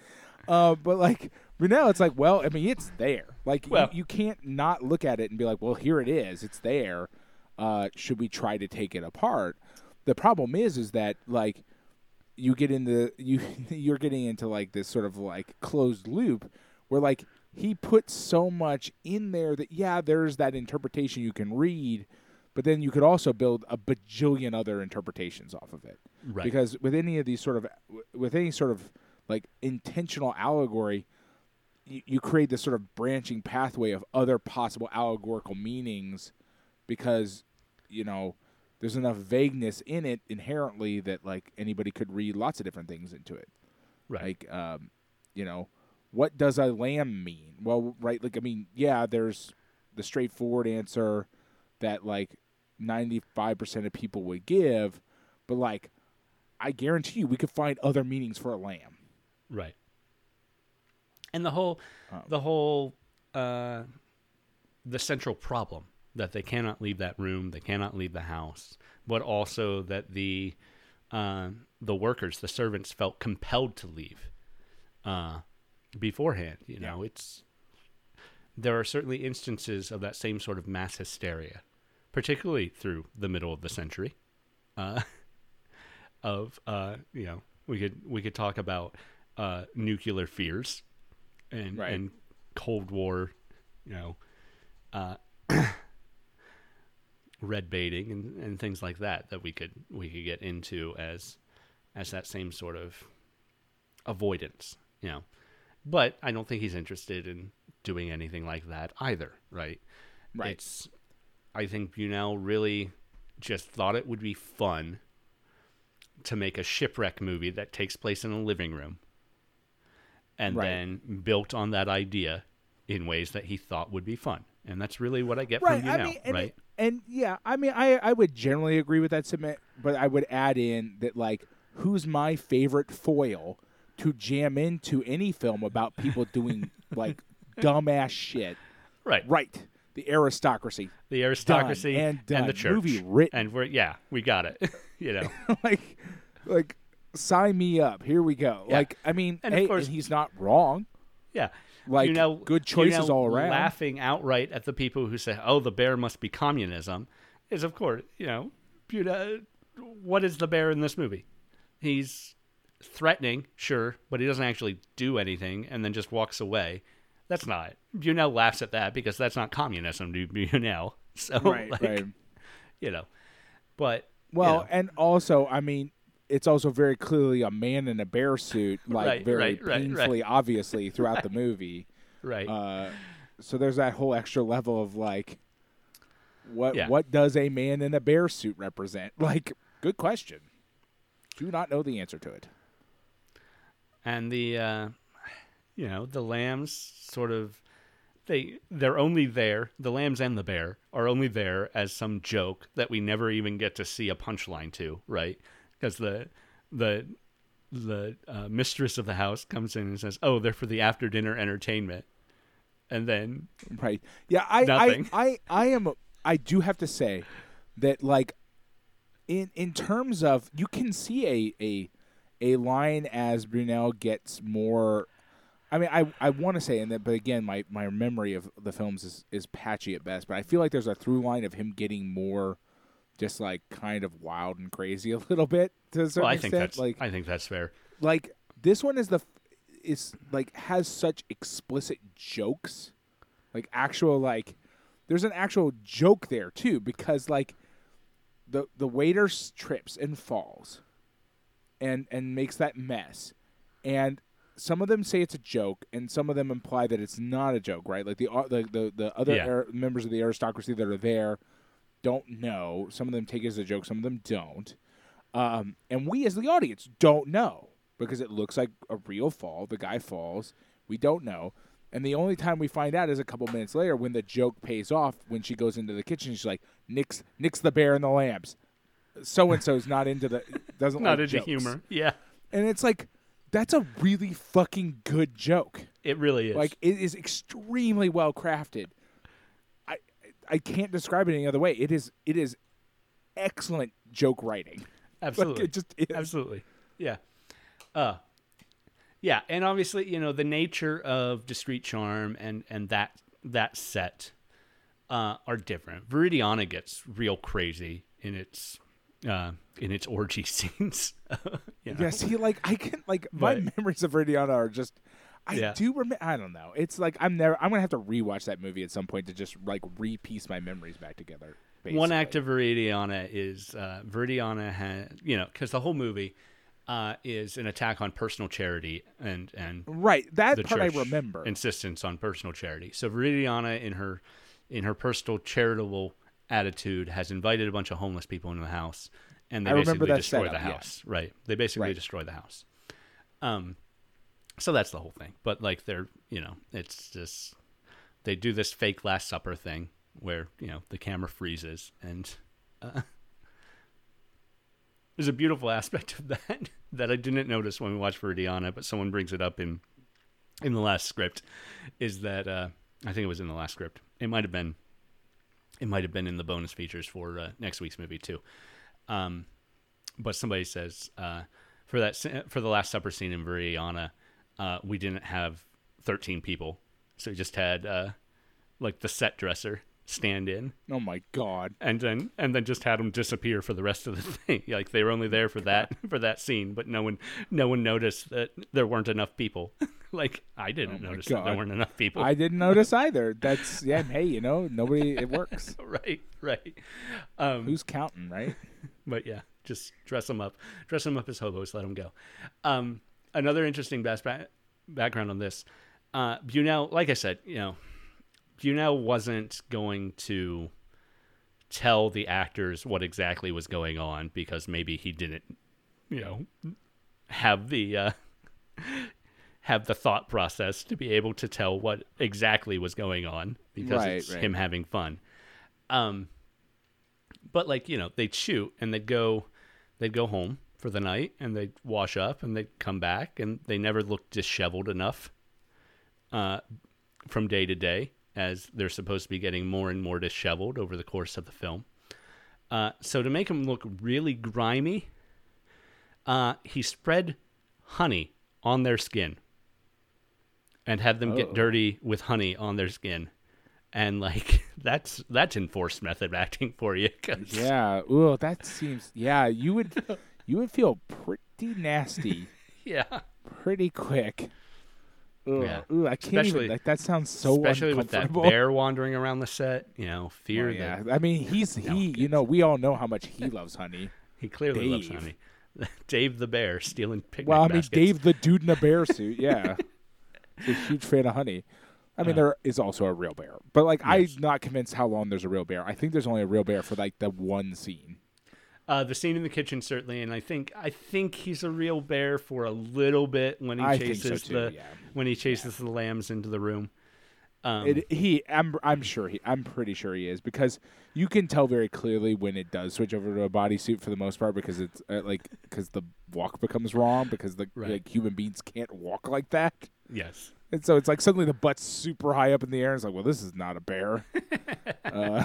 Uh, but like, but now it's like, well, I mean, it's there. Like, you- Well- you, can't not look at it and be like, well, here it is. It's there. Uh, should we try to take it apart? The problem is, is that like, you get into you you're getting into like this sort of like closed loop where like he puts so much in there that yeah there's that interpretation you can read but then you could also build a bajillion other interpretations off of it right. because with any of these sort of with any sort of like intentional allegory you, you create this sort of branching pathway of other possible allegorical meanings because you know there's enough vagueness in it inherently that like anybody could read lots of different things into it right. like um you know what does a lamb mean well right like i mean yeah there's the straightforward answer that like 95% of people would give but like i guarantee you we could find other meanings for a lamb Right. And the whole Um, the whole uh the central problem that they cannot leave that room, they cannot leave the house, but also that the uh, the workers, the servants, felt compelled to leave uh, beforehand. You know, it's there are certainly instances of that same sort of mass hysteria, particularly through the middle of the century. Uh, of uh, you know, we could we could talk about uh, nuclear fears and Right. and Cold War, you know, uh, red baiting and, and things like that that we could we could get into as as that same sort of avoidance, you know. But I don't think he's interested in doing anything like that either, right? Right. It's I think Buñuel really just thought it would be fun to make a shipwreck movie that takes place in a living room and Right. then built on that idea in ways that he thought would be fun. And that's really what I get right. from I now, mean, and, right? and yeah, I mean, I I would generally agree with that submit, but I would add in that like, who's my favorite foil to jam into any film about people doing like dumbass shit? right. Right. The aristocracy. The aristocracy and done. the church. Movie written. And we're yeah, we got it. you know. like, like, sign me up. Here we go. Yeah. Like, I mean, And of course- and he's not wrong. Yeah. Like, you know, good you choices know, all around. Laughing outright at the people who say, "Oh, the bear must be communism," is of course, you know, you what is the bear in this movie? He's threatening, sure, but he doesn't actually do anything, and then just walks away. That's not. Buñuel laughs at that because that's not communism to Buñuel. So, Right. like, right. you know, but you Well, know, and also, I mean, it's also very clearly a man in a bear suit, like Right, very right, right, right. painfully, obviously, throughout the movie. right, Uh, so there's that whole extra level of like, what Yeah. what does a man in a bear suit represent? Like, good question. Do not know the answer to it. and the uh, you know the lambs sort of they they're only there the lambs and the bear are only there as some joke that we never even get to see a punchline to right because the the the uh, mistress of the house comes in and says oh they're for the after dinner entertainment and then Right. Yeah, I, I, I, I am. I do have to say that, like, in in terms of you can see a a a line as Buñuel gets more. I mean, I I want to say in that, but again, my my memory of the films is is patchy at best. But I feel like there's a through line of him getting more, just like kind of wild and crazy a little bit to a certain well, I think extent. that's like I think that's fair like this one is the is like has such explicit jokes like actual like there's an actual joke there too because like the the waiter trips and falls and and makes that mess and some of them say it's a joke and some of them imply that it's not a joke right like the uh, the the, the other Yeah. ar- members of the aristocracy that are there don't know some of them take it as a joke some of them don't um, and we as the audience don't know because it looks like a real fall. The guy falls. We don't know. And the only time we find out is a couple minutes later when the joke pays off when she goes into the kitchen. She's like, Nick's, Nick's the bear and the lambs. So and so's not into the, doesn't not like into jokes. humor yeah And it's like, that's a really fucking good joke. it really is Like, it is extremely well crafted. I, can't describe it any other way. It is, it is excellent joke writing. absolutely Like, it just is. Absolutely. Yeah. Uh yeah, and obviously, you know, the nature of Discreet Charm and and that that set uh are different. Viridiana gets real crazy in its uh in its orgy scenes. you know? Yeah, see, like I can like my memories of Viridiana are just. I Yeah. do remember. I don't know. It's like I'm never. I'm gonna have to rewatch that movie at some point to just like repiece my memories back together. One act of Viridiana is uh, Viridiana has you know because the whole movie uh, is an attack on personal charity and and right. That part I remember. insistence on personal charity. So Viridiana, in her in her personal charitable attitude, has invited a bunch of homeless people into the house, and they I basically destroy setup, the yeah. house. Right? They basically Right. destroy the house. Um, so that's the whole thing. But like they're you know it's just they do this fake Last Supper thing where you know the camera freezes and. Uh, there's a beautiful aspect of that that I didn't notice when we watched Viridiana, but someone brings it up in in the last script. Is that uh, I think it was in the last script. It might have been. It might have been in the bonus features for uh, next week's movie too. Um, but somebody says uh, for that for the Last Supper scene in Viridiana, uh, we didn't have thirteen people, so we just had uh, like the set dresser stand in, Oh my god. and then and then just had them disappear for the rest of the thing. Like they were only there for that for that scene, but no one no one noticed that there weren't enough people. like I didn't Oh notice that there weren't enough people. I didn't notice either. That's yeah. Hey, you know, nobody. It works. right, right. Um, Who's counting, right? But yeah, just dress them up. Dress them up as hobos. Let them go. Um, another interesting bas- ba- background on this. Uh, Buñuel, like I said, you know, Buñuel wasn't going to tell the actors what exactly was going on because maybe he didn't, you know, have the uh, have the thought process to be able to tell what exactly was going on because Right, it's right. him having fun. Um, but like you know, they'd shoot and they'd go, they'd go home for the night and they'd wash up and they'd come back and they never looked disheveled enough. Uh, from day to day, as they're supposed to be getting more and more disheveled over the course of the film. Uh, so to make them look really grimy, uh, he spread honey on their skin and had them get Oh. dirty with honey on their skin. And like that's that's enforced method acting for you. 'cause- Yeah. Ooh, that seems. Yeah, you would. You would feel pretty nasty yeah. pretty quick. Ugh. Yeah. Ooh, I can't Especially- even. Like that sounds so Especially with that bear wandering around the set, you know, fear Oh, yeah, that I mean, he's he. You know, we all know how much he loves honey. he clearly loves honey. Dave the bear stealing picnic Well, I mean, baskets. Dave the dude in a bear suit. Yeah, he's a huge fan of honey. I mean, Uh, there is also a real bear, but like, Yes. I'm not convinced how long there's a real bear. I think there's only a real bear for like the one scene. Uh, the scene in the kitchen certainly, and I think I think he's a real bear for a little bit when he I chases so the yeah. when he chases the lambs into the room. Um, It, he, I'm, I'm sure he, I'm pretty sure he is because you can tell very clearly when it does switch over to a bodysuit for the most part because it's uh, like because the walk becomes wrong because the Right. like human beings can't walk like that, yes, and so it's like suddenly the butt's super high up in the air. And it's like, well, this is not a bear. uh,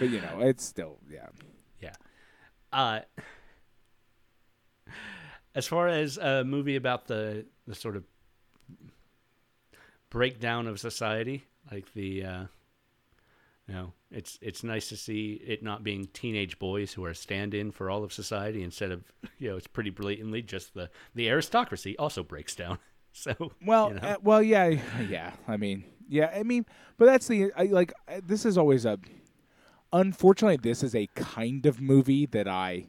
but you know, it's still yeah. Uh, as far as a movie about the the sort of breakdown of society, like the uh, you know, it's it's nice to see it not being teenage boys who are stand-in for all of society instead of you know, it's pretty blatantly just the the aristocracy also breaks down. So Well, you know. uh, well, yeah, yeah. I mean, yeah. I mean, but that's the I, like. uh, This is always a. Unfortunately, this is a kind of movie that I.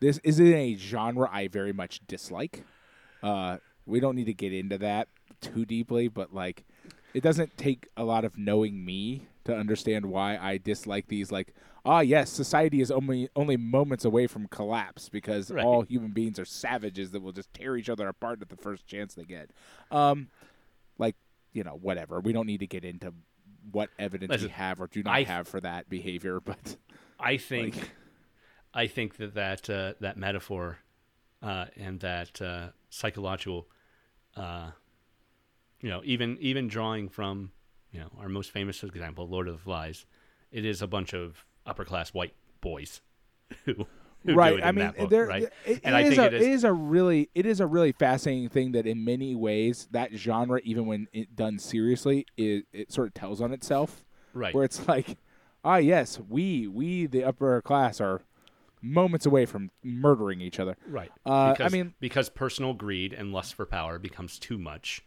This is in a genre I very much dislike. Uh, we don't need to get into that too deeply, but like, it doesn't take a lot of knowing me to understand why I dislike these. Like, ah, yes, society is only only moments away from collapse because Right. all human beings are savages that will just tear each other apart at the first chance they get. Um, like you know, whatever. We don't need to get into what evidence Listen, we have or do not I- have for that behavior, but I think Like- I think that that uh, that metaphor uh, and that uh, psychological, uh, you know, even even drawing from you know our most famous example, Lord of the Flies, it is a bunch of upper class white boys who, right. I mean, book, there right? it, And it I is think a, it is- it is a really it is a really fascinating thing that in many ways that genre, even when it done seriously, it it sort of tells on itself. right. Where it's like, ah, yes, we we the upper class are moments away from murdering each other. Right. Uh, because, I mean, because personal greed and lust for power becomes too much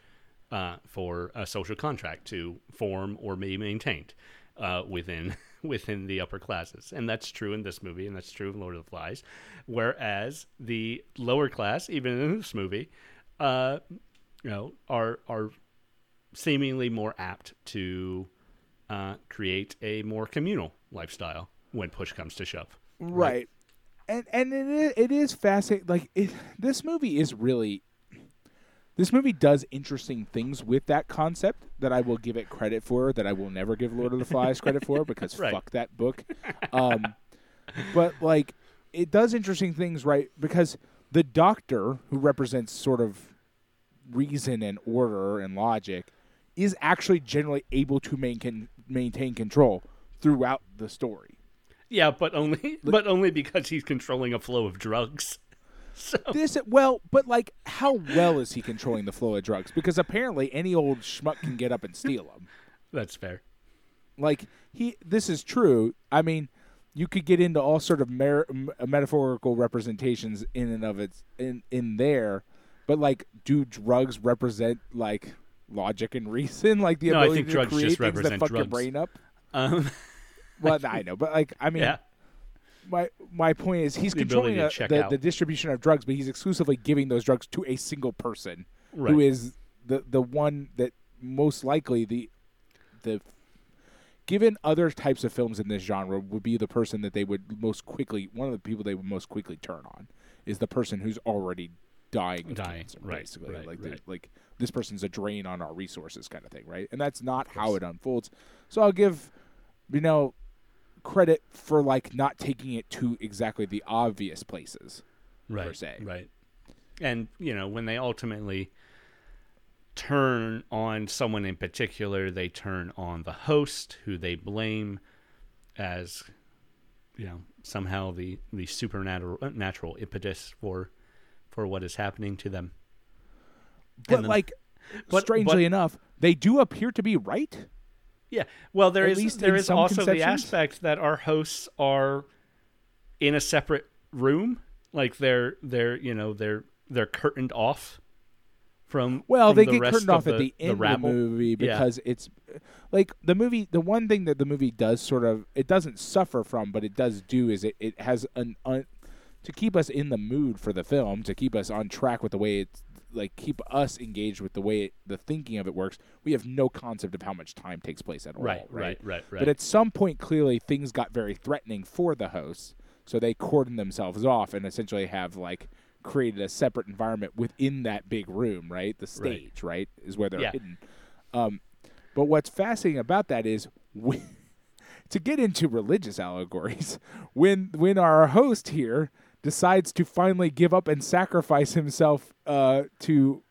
uh, for a social contract to form or be maintained uh, within within the upper classes, and that's true in this movie, and that's true in Lord of the Flies. Whereas the lower class, even in this movie, uh, you know, are are seemingly more apt to uh, create a more communal lifestyle when push comes to shove. right and and it is, it is fascinating like it, this movie is really this movie does interesting things with that concept that I will give it credit for that I will never give Lord of the Flies credit for because Right. fuck that book um but like it does interesting things right because the doctor who represents sort of reason and order and logic is actually generally able to maintain maintain control throughout the story Yeah, but only but only because he's controlling a flow of drugs. So This well, but like, how well is he controlling the flow of drugs? Because apparently, any old schmuck can get up and steal them. that's fair. Like he, this is true. I mean, you could get into all sort of mer- m- metaphorical representations in and of its in in there, but like, do drugs represent like logic and reason? Like the No, ability to drugs create things that fuck your brain up. Um, Well, I know, but like, I mean, yeah, my my point is he's The controlling to the, the, distribution of drugs, but he's exclusively giving those drugs to a single person right. who is the the one that most likely the the given other types of films in this genre would be the person that they would most quickly one of the people they would most quickly turn on is the person who's already dying of Dying, cancer, right, basically. right, like right. like this person's a drain on our resources kind of thing right? And that's not how it unfolds. So i'll give you know credit for like not taking it to exactly the obvious places right, per se. Right. And, you know, when they ultimately turn on someone in particular, they turn on the host, who they blame as, you know, somehow the, the supernatural uh, natural impetus for for what is happening to them. but then- like but- strangely but- enough they do appear to be right Yeah. Well, there At is least there is also the aspect that our hosts are in a separate room, like they're they're you know they're they're curtained off from Well, from they the get curtained of off at the end of the movie Yeah. because it's like the movie. The one thing that the movie does sort of it doesn't suffer from, but it does do is it it has an un, to keep us in the mood for the film, to keep us on track with the way it's like keep us engaged with the way it, the thinking of it works. We have no concept of how much time takes place at all. Right, right, right, right. But at some point, clearly things got very threatening for the hosts, so they cordoned themselves off and essentially have like created a separate environment within that big room. Right, the stage, right, is where they're Yeah. hidden. Um, but what's fascinating about that is we, to get into religious allegories when when our host here decides to finally give up and sacrifice himself uh, to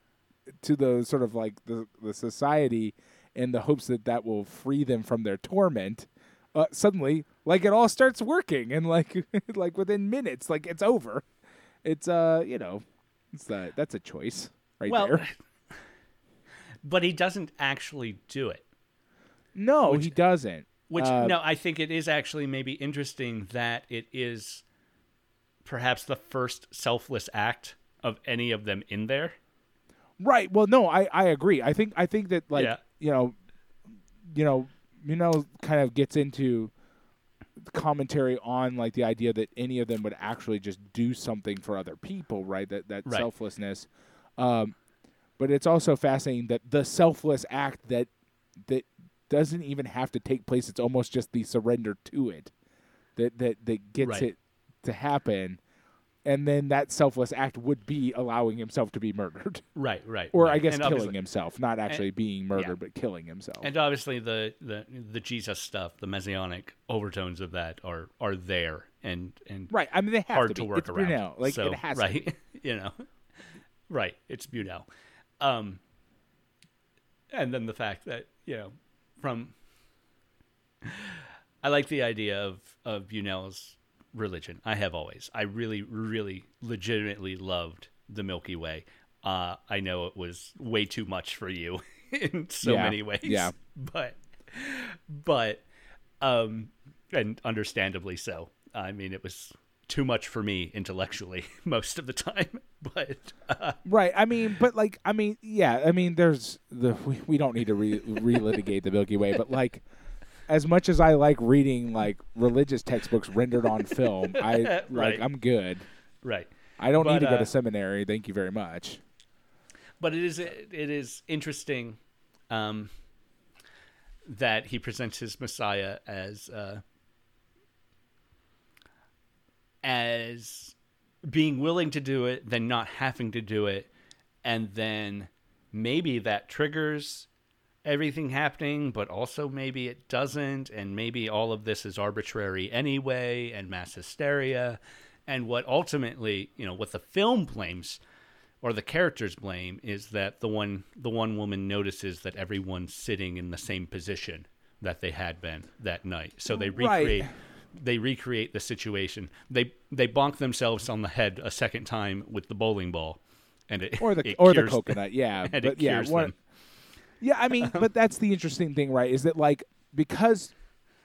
to the sort of like the, the society in the hopes that that will free them from their torment uh, suddenly like it all starts working and like like within minutes like it's over. It's uh you know it's uh, that's a choice right well, there. but he doesn't actually do it. no he doesn't. Which Uh, no, I think it is actually maybe interesting that it is perhaps the first selfless act of any of them in there. Right. Well, no, I, I agree. I think I think that like Yeah. you know, you know, you know, kind of gets into commentary on like the idea that any of them would actually just do something for other people, right? That that Right. selflessness. Um, but it's also fascinating that the selfless act that that doesn't even have to take place. It's almost just the surrender to it that that that gets Right. it to happen. And then that selfless act would be allowing himself to be murdered. Right, right. Or right. I guess And killing himself, not actually being murdered, yeah. but killing himself. And obviously the, the the Jesus stuff, the messianic overtones of that are are there and and right. I mean, they have hard to, to, work it's around. Like so, it has right, to. Be. you know, right. It's Buñuel. Um, and then the fact that you know, from I like the idea of of Buñuel's religion. I have always. I really, really, legitimately loved the Milky Way. Uh, I know it was way too much for you in so Yeah, many ways. yeah. But, but, um, and understandably so. I mean, it was too much for me intellectually most of the time. But uh, Right. I mean, but like, I mean, yeah. I mean, there's the we, we don't need to re- relitigate the Milky Way, but like, as much as I like reading like religious textbooks rendered on film, I like Right. I'm good. right. I don't need But, to go uh, to seminary. Thank you very much. but it is it is interesting um, that he presents his Messiah as uh, as being willing to do it, then not having to do it, and then maybe that triggers everything happening, but also maybe it doesn't, and maybe all of this is arbitrary anyway, and mass hysteria, and what ultimately, you know, what the film blames or the characters blame is that the one the one woman notices that everyone's sitting in the same position that they had been that night. So they Right. recreate they recreate the situation. They they bonk themselves on the head a second time with the bowling ball, and it or the it or the coconut, yeah. and but it yeah, them. Yeah, I mean, but that's the interesting thing, right? Is that like because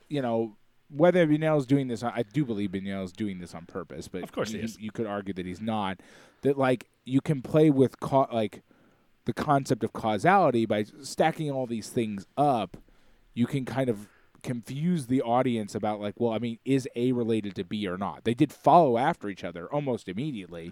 you know whether Buñuel's doing this, I do believe Buñuel's doing this on purpose, but Of course he you, is. you could argue that he's not. That like you can play with ca- like the concept of causality by stacking all these things up. You can kind of confuse the audience about like, well, I mean, is A related to B or not? They did follow after each other almost immediately,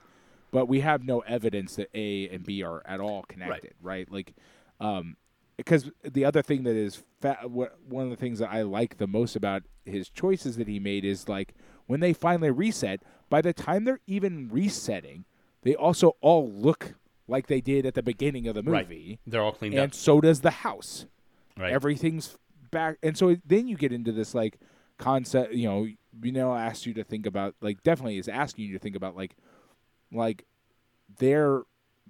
but we have no evidence that A and B are at all connected, right? Like, um, because the other thing that is fa- one of the things that I like the most about his choices that he made is like when they finally reset. By the time they're even resetting, they also all look like they did at the beginning of the movie. Right. They're all cleaned and up. so does the house. Right. Everything's back, and so then you get into this like concept. You know, you know, asked you to think about like definitely is asking you to think about like like they're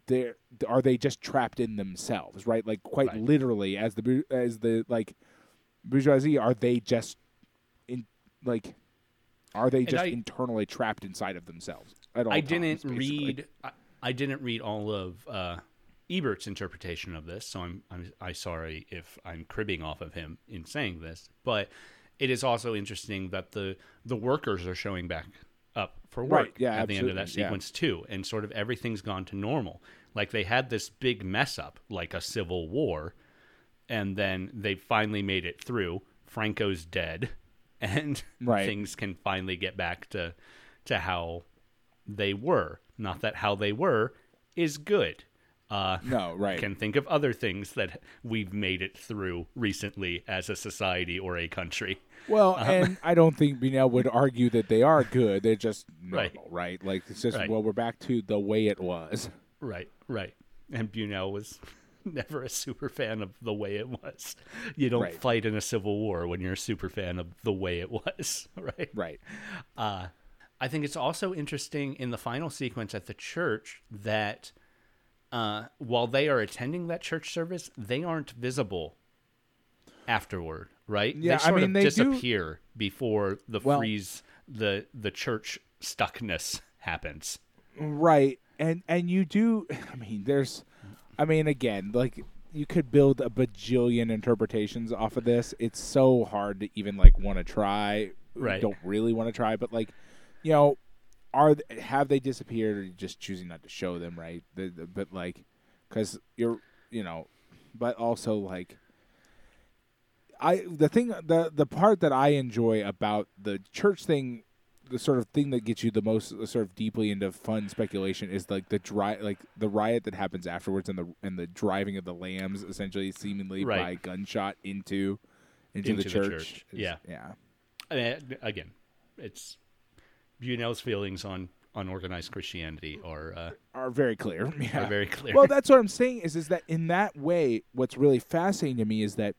they're are they just trapped in themselves right like quite Right. literally as the as the like bourgeoisie are they just in like are they And just I- internally trapped inside of themselves I times, didn't basically? read. I, I didn't read all of uh, Ebert's interpretation of this, so I'm I'm I sorry if I'm cribbing off of him in saying this, but it is also interesting that the the workers are showing back up for work Right, yeah, at the end of that absolutely, yeah. sequence too, and sort of everything's gone to normal. Like they had this big mess up, like a civil war, and then they finally made it through. Franco's dead, and Right. things can finally get back to to how they were. Not that how they were is good. Uh, no right can think of other things that we've made it through recently as a society or a country. Well, and I don't think Buñuel would argue that they are good. They're just Right. normal, right? Like it's just Right. well, we're back to the way it was. Right, right. And Buñuel was never a super fan of the way it was. You don't Right. fight in a civil war when you're a super fan of the way it was, right? Right. Uh, I think it's also interesting in the final sequence at the church that uh, while they are attending that church service, they aren't visible afterward, right? Yeah, I they sort mean, of they do- disappear before the Well- freeze, the the church stuckness happens. Right. And and you do I mean there's I mean again, like you could build a bajillion interpretations off of this. It's so hard to even like want to try. Right. Don't really want to try, but like you know, are th- have they disappeared or just choosing not to show them, right? The, the, but like cuz you're, you know, but also like I the thing the the part that I enjoy about the church thing, the sort of thing that gets you the most uh, sort of deeply into fun speculation is like the dry like the riot that happens afterwards and the and the driving of the lambs essentially seemingly Right. by gunshot into into, Into the the church. church, yeah. yeah. I mean, again, it's Buñuel's feelings on on organized Christianity are uh, Are very clear. Yeah. are very clear. well, that's what I'm saying is is that in that way, what's really fascinating to me is that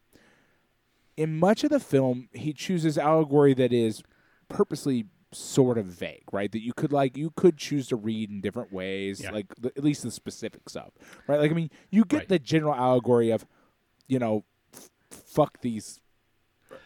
in much of the film, he chooses allegory that is purposely sort of vague, right? That you could like you could choose to read in different ways, Yeah. like the, at least the specifics of, right? Like I mean, you get Right. the general allegory of, you know, f- fuck these,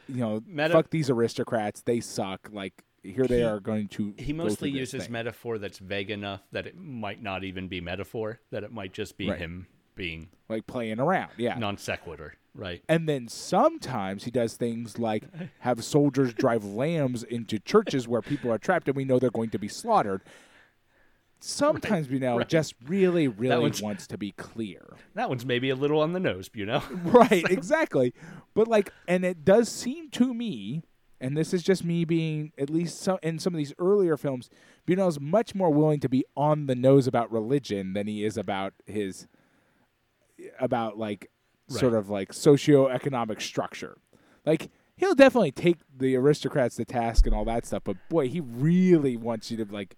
you know, Meta- fuck these aristocrats, they suck. Like here they He- are going to. he mostly uses thing. metaphor that's vague enough that it might not even be metaphor, that it might just be Right. him being like playing around, yeah. non sequitur, right? And then sometimes he does things like have soldiers drive lambs into churches where people are trapped and we know they're going to be slaughtered. Sometimes we know right. just really, really wants to be clear. That one's maybe a little on the nose, you know? Right, exactly. But like and it does seem to me, and this is just me being at least some in some of these earlier films, Buñuel's much more willing to be on the nose about religion than he is about his about like sort of like socioeconomic structure. Like he'll definitely take the aristocrats to task and all that stuff, but boy, he really wants you to like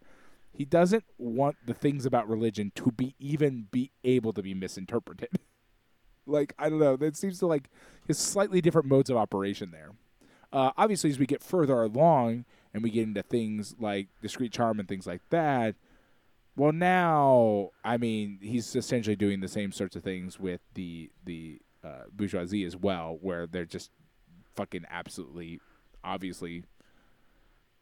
he doesn't want the things about religion to be even be able to be misinterpreted. like I don't know, that seems to like his slightly different modes of operation there. Uh, obviously, as we get further along and we get into things like discreet charm and things like that, well, now I mean he's essentially doing the same sorts of things with the the uh, bourgeoisie as well, where they're just fucking absolutely, obviously,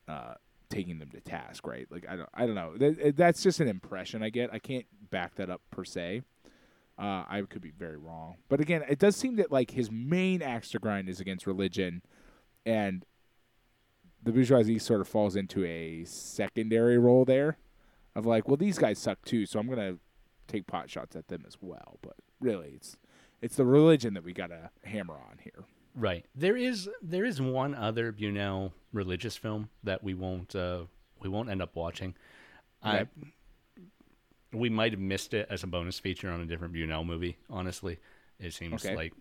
uh, taking them to task, right? Like I don't, I don't know. That, that's just an impression I get. I can't back that up per se. Uh, I could be very wrong, but again, it does seem that like his main axe to grind is against religion, and the bourgeoisie sort of falls into a secondary role there, of like, well, these guys suck too, so I'm gonna take pot shots at them as well. But really, it's it's the religion that we gotta hammer on here. Right. There is there is one other Buñuel religious film that we won't uh, we won't end up watching. I, we might have missed it as a bonus feature on a different Buñuel movie. Honestly, it seems Okay. like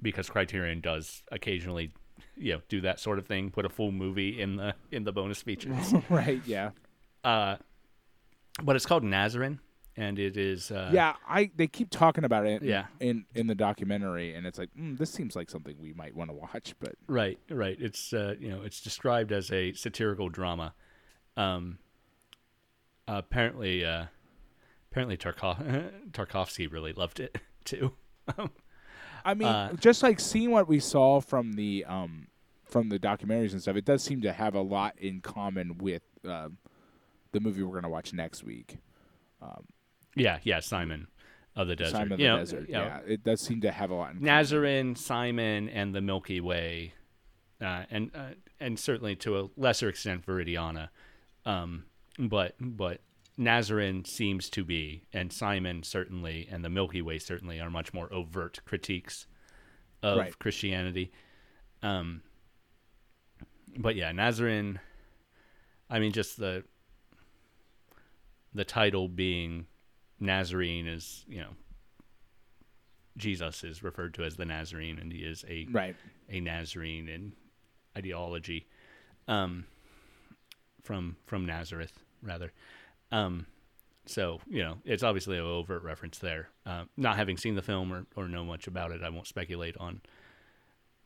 because Criterion does occasionally, you know, do that sort of thing, put a full movie in the in the bonus features. right? Yeah. uh, but it's called Nazarene, and it is uh, yeah, I they keep talking about it. Yeah. In in the documentary, and it's like mm, this seems like something we might want to watch, but Right, right. It's uh, you know it's described as a satirical drama. Um, apparently, uh, apparently Tarkov- Tarkovsky really loved it too. I mean, Uh, just like seeing what we saw from the um from the documentaries and stuff, it does seem to have a lot in common with um, the movie we're gonna watch next week, yeah, yeah. Simon of the Desert. Simon of the know, Desert. you know, yeah, it does seem to have a lot in common. Nazarene, Simon, and the Milky Way, uh, and uh, and certainly to a lesser extent Viridiana, um, but but Nazarene seems to be, and Simon certainly, and the Milky Way certainly are much more overt critiques of Right. Christianity. Um, but yeah, Nazarene. I mean, just the the title being Nazarene is you know Jesus is referred to as the Nazarene, and he is a Right. a Nazarene in ideology, um, from from Nazareth rather. Um, so you know, it's obviously an overt reference there. Uh, not having seen the film or, or know much about it, I won't speculate on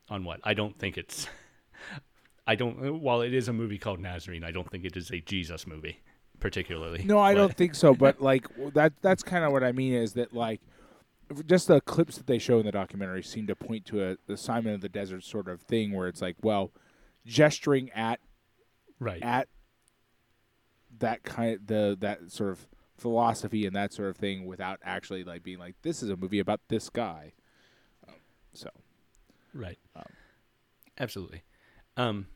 on what. I don't think it's. I don't. While it is a movie called Nazarene, I don't think it is a Jesus movie, particularly. No, I But- don't think so. But like that that's kind of what I mean is that like just the clips that they show in the documentary seem to point to a the Simon of the Desert sort of thing where it's like, well, gesturing at Right. at that kind the that sort of philosophy and that sort of thing without actually like being like this is a movie about this guy. Um, so Right. Um, Absolutely. Um,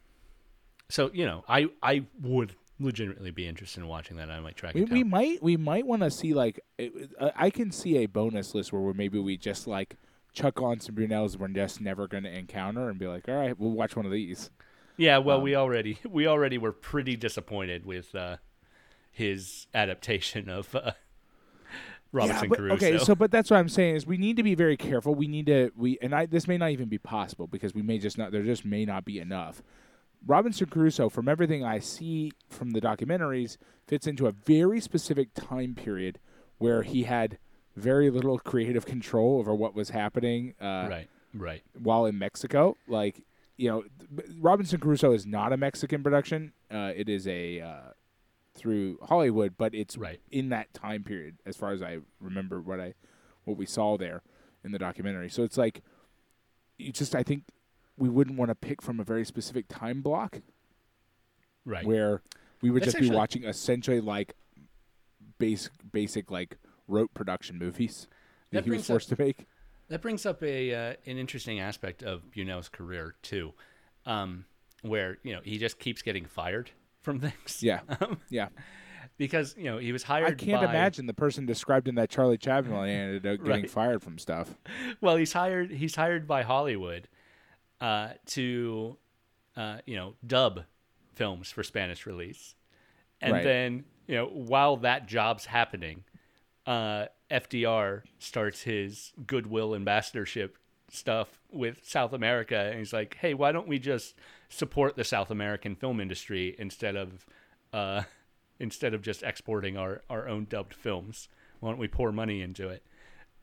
so you know, I I would legitimately be interested in watching that. I might track we, we might we might want to see like it, uh, I can see a bonus list where we maybe we just like chuck on some Buñuels we're just never going to encounter and be like, all right, we'll watch one of these. yeah. Well, um, we already we already were pretty disappointed with uh, his adaptation of uh, Robinson yeah, but, Crusoe. Okay, so but that's what I'm saying is we need to be very careful. We need to we and I this may not even be possible because we may just not there just may not be enough. Robinson Crusoe, from everything I see from the documentaries, fits into a very specific time period where he had very little creative control over what was happening uh, right. Right. while in Mexico. Like, you know, Robinson Crusoe is not a Mexican production. Uh, it is a uh, through Hollywood, but it's Right. in that time period, as far as I remember what I what we saw there in the documentary. So it's like, you just I think we wouldn't want to pick from a very specific time block Right. where we would That's just be watching essentially like basic basic like rote production movies that, That he was brings up- forced to make. That brings up a uh, an interesting aspect of Buñuel's career too, um, where you know he just keeps getting fired from things. Yeah, Um, yeah. because you know he was hired. I can't by- imagine the person described in that Charlie Chaplin ended up getting fired from stuff. Well, he's hired. He's hired by Hollywood uh, to, uh, you know, dub films for Spanish release, and Right. then you know while that job's happening, uh, FDR starts his goodwill ambassadorship stuff with South America, and he's like, "Hey, why don't we just support the South American film industry instead of, uh, instead of just exporting our our own dubbed films? Why don't we pour money into it?"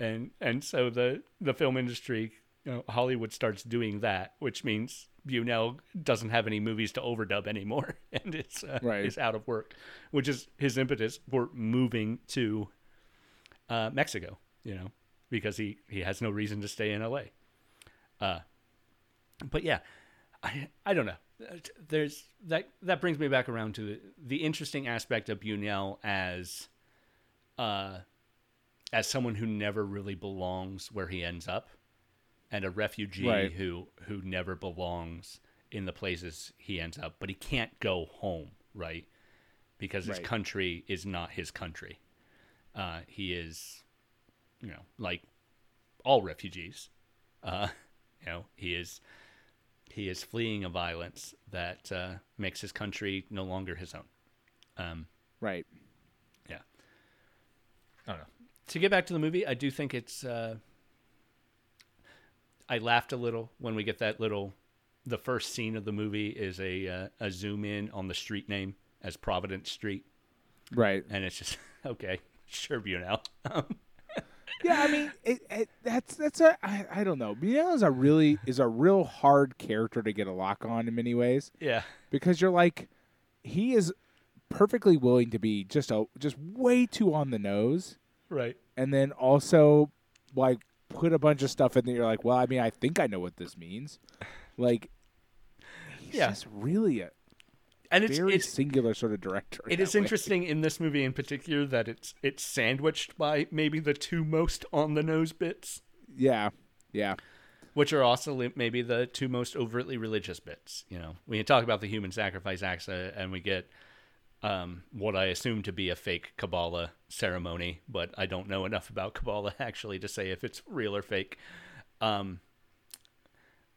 and and so the the film industry, you know, Hollywood starts doing that, which means Buñuel doesn't have any movies to overdub anymore, and it's uh, Right. is out of work, which is his impetus for moving to uh, Mexico. You know, because he he has no reason to stay in L.A. Uh, but yeah, I I don't know. uh, there's that that brings me back around to the, the interesting aspect of Buñuel as uh as someone who never really belongs where he ends up and a refugee Right. who who never belongs in the places he ends up but he can't go home right because his Right. country is not his country uh he is you know like all refugees uh you know he is he is fleeing a violence that uh, makes his country no longer his own. Um, Right. yeah. I don't know. To get back to the movie, I do think it's. Uh, I laughed a little when we get that little. The first scene of the movie is a uh, a zoom in on the street name as Providence Street, Right. and it's just okay, sure, Buñuel. Yeah, I mean, it, it, that's that's a I, I don't know. Miguel is a really is a real hard character to get a lock on in many ways yeah, because you're like, he is perfectly willing to be just a just way too on the nose, right. and then also like put a bunch of stuff in there. You're like, well, I mean, I think I know what this means. Like, he's Yeah. just really a And it's very it's singular sort of director. It is way. interesting in this movie in particular that it's it's sandwiched by maybe the two most on the nose bits, Yeah, yeah, which are also maybe the two most overtly religious bits. You know, we talk about the human sacrifice acts, uh, and we get um, what I assume to be a fake Kabbalah ceremony, but I don't know enough about Kabbalah actually to say if it's real or fake. Um,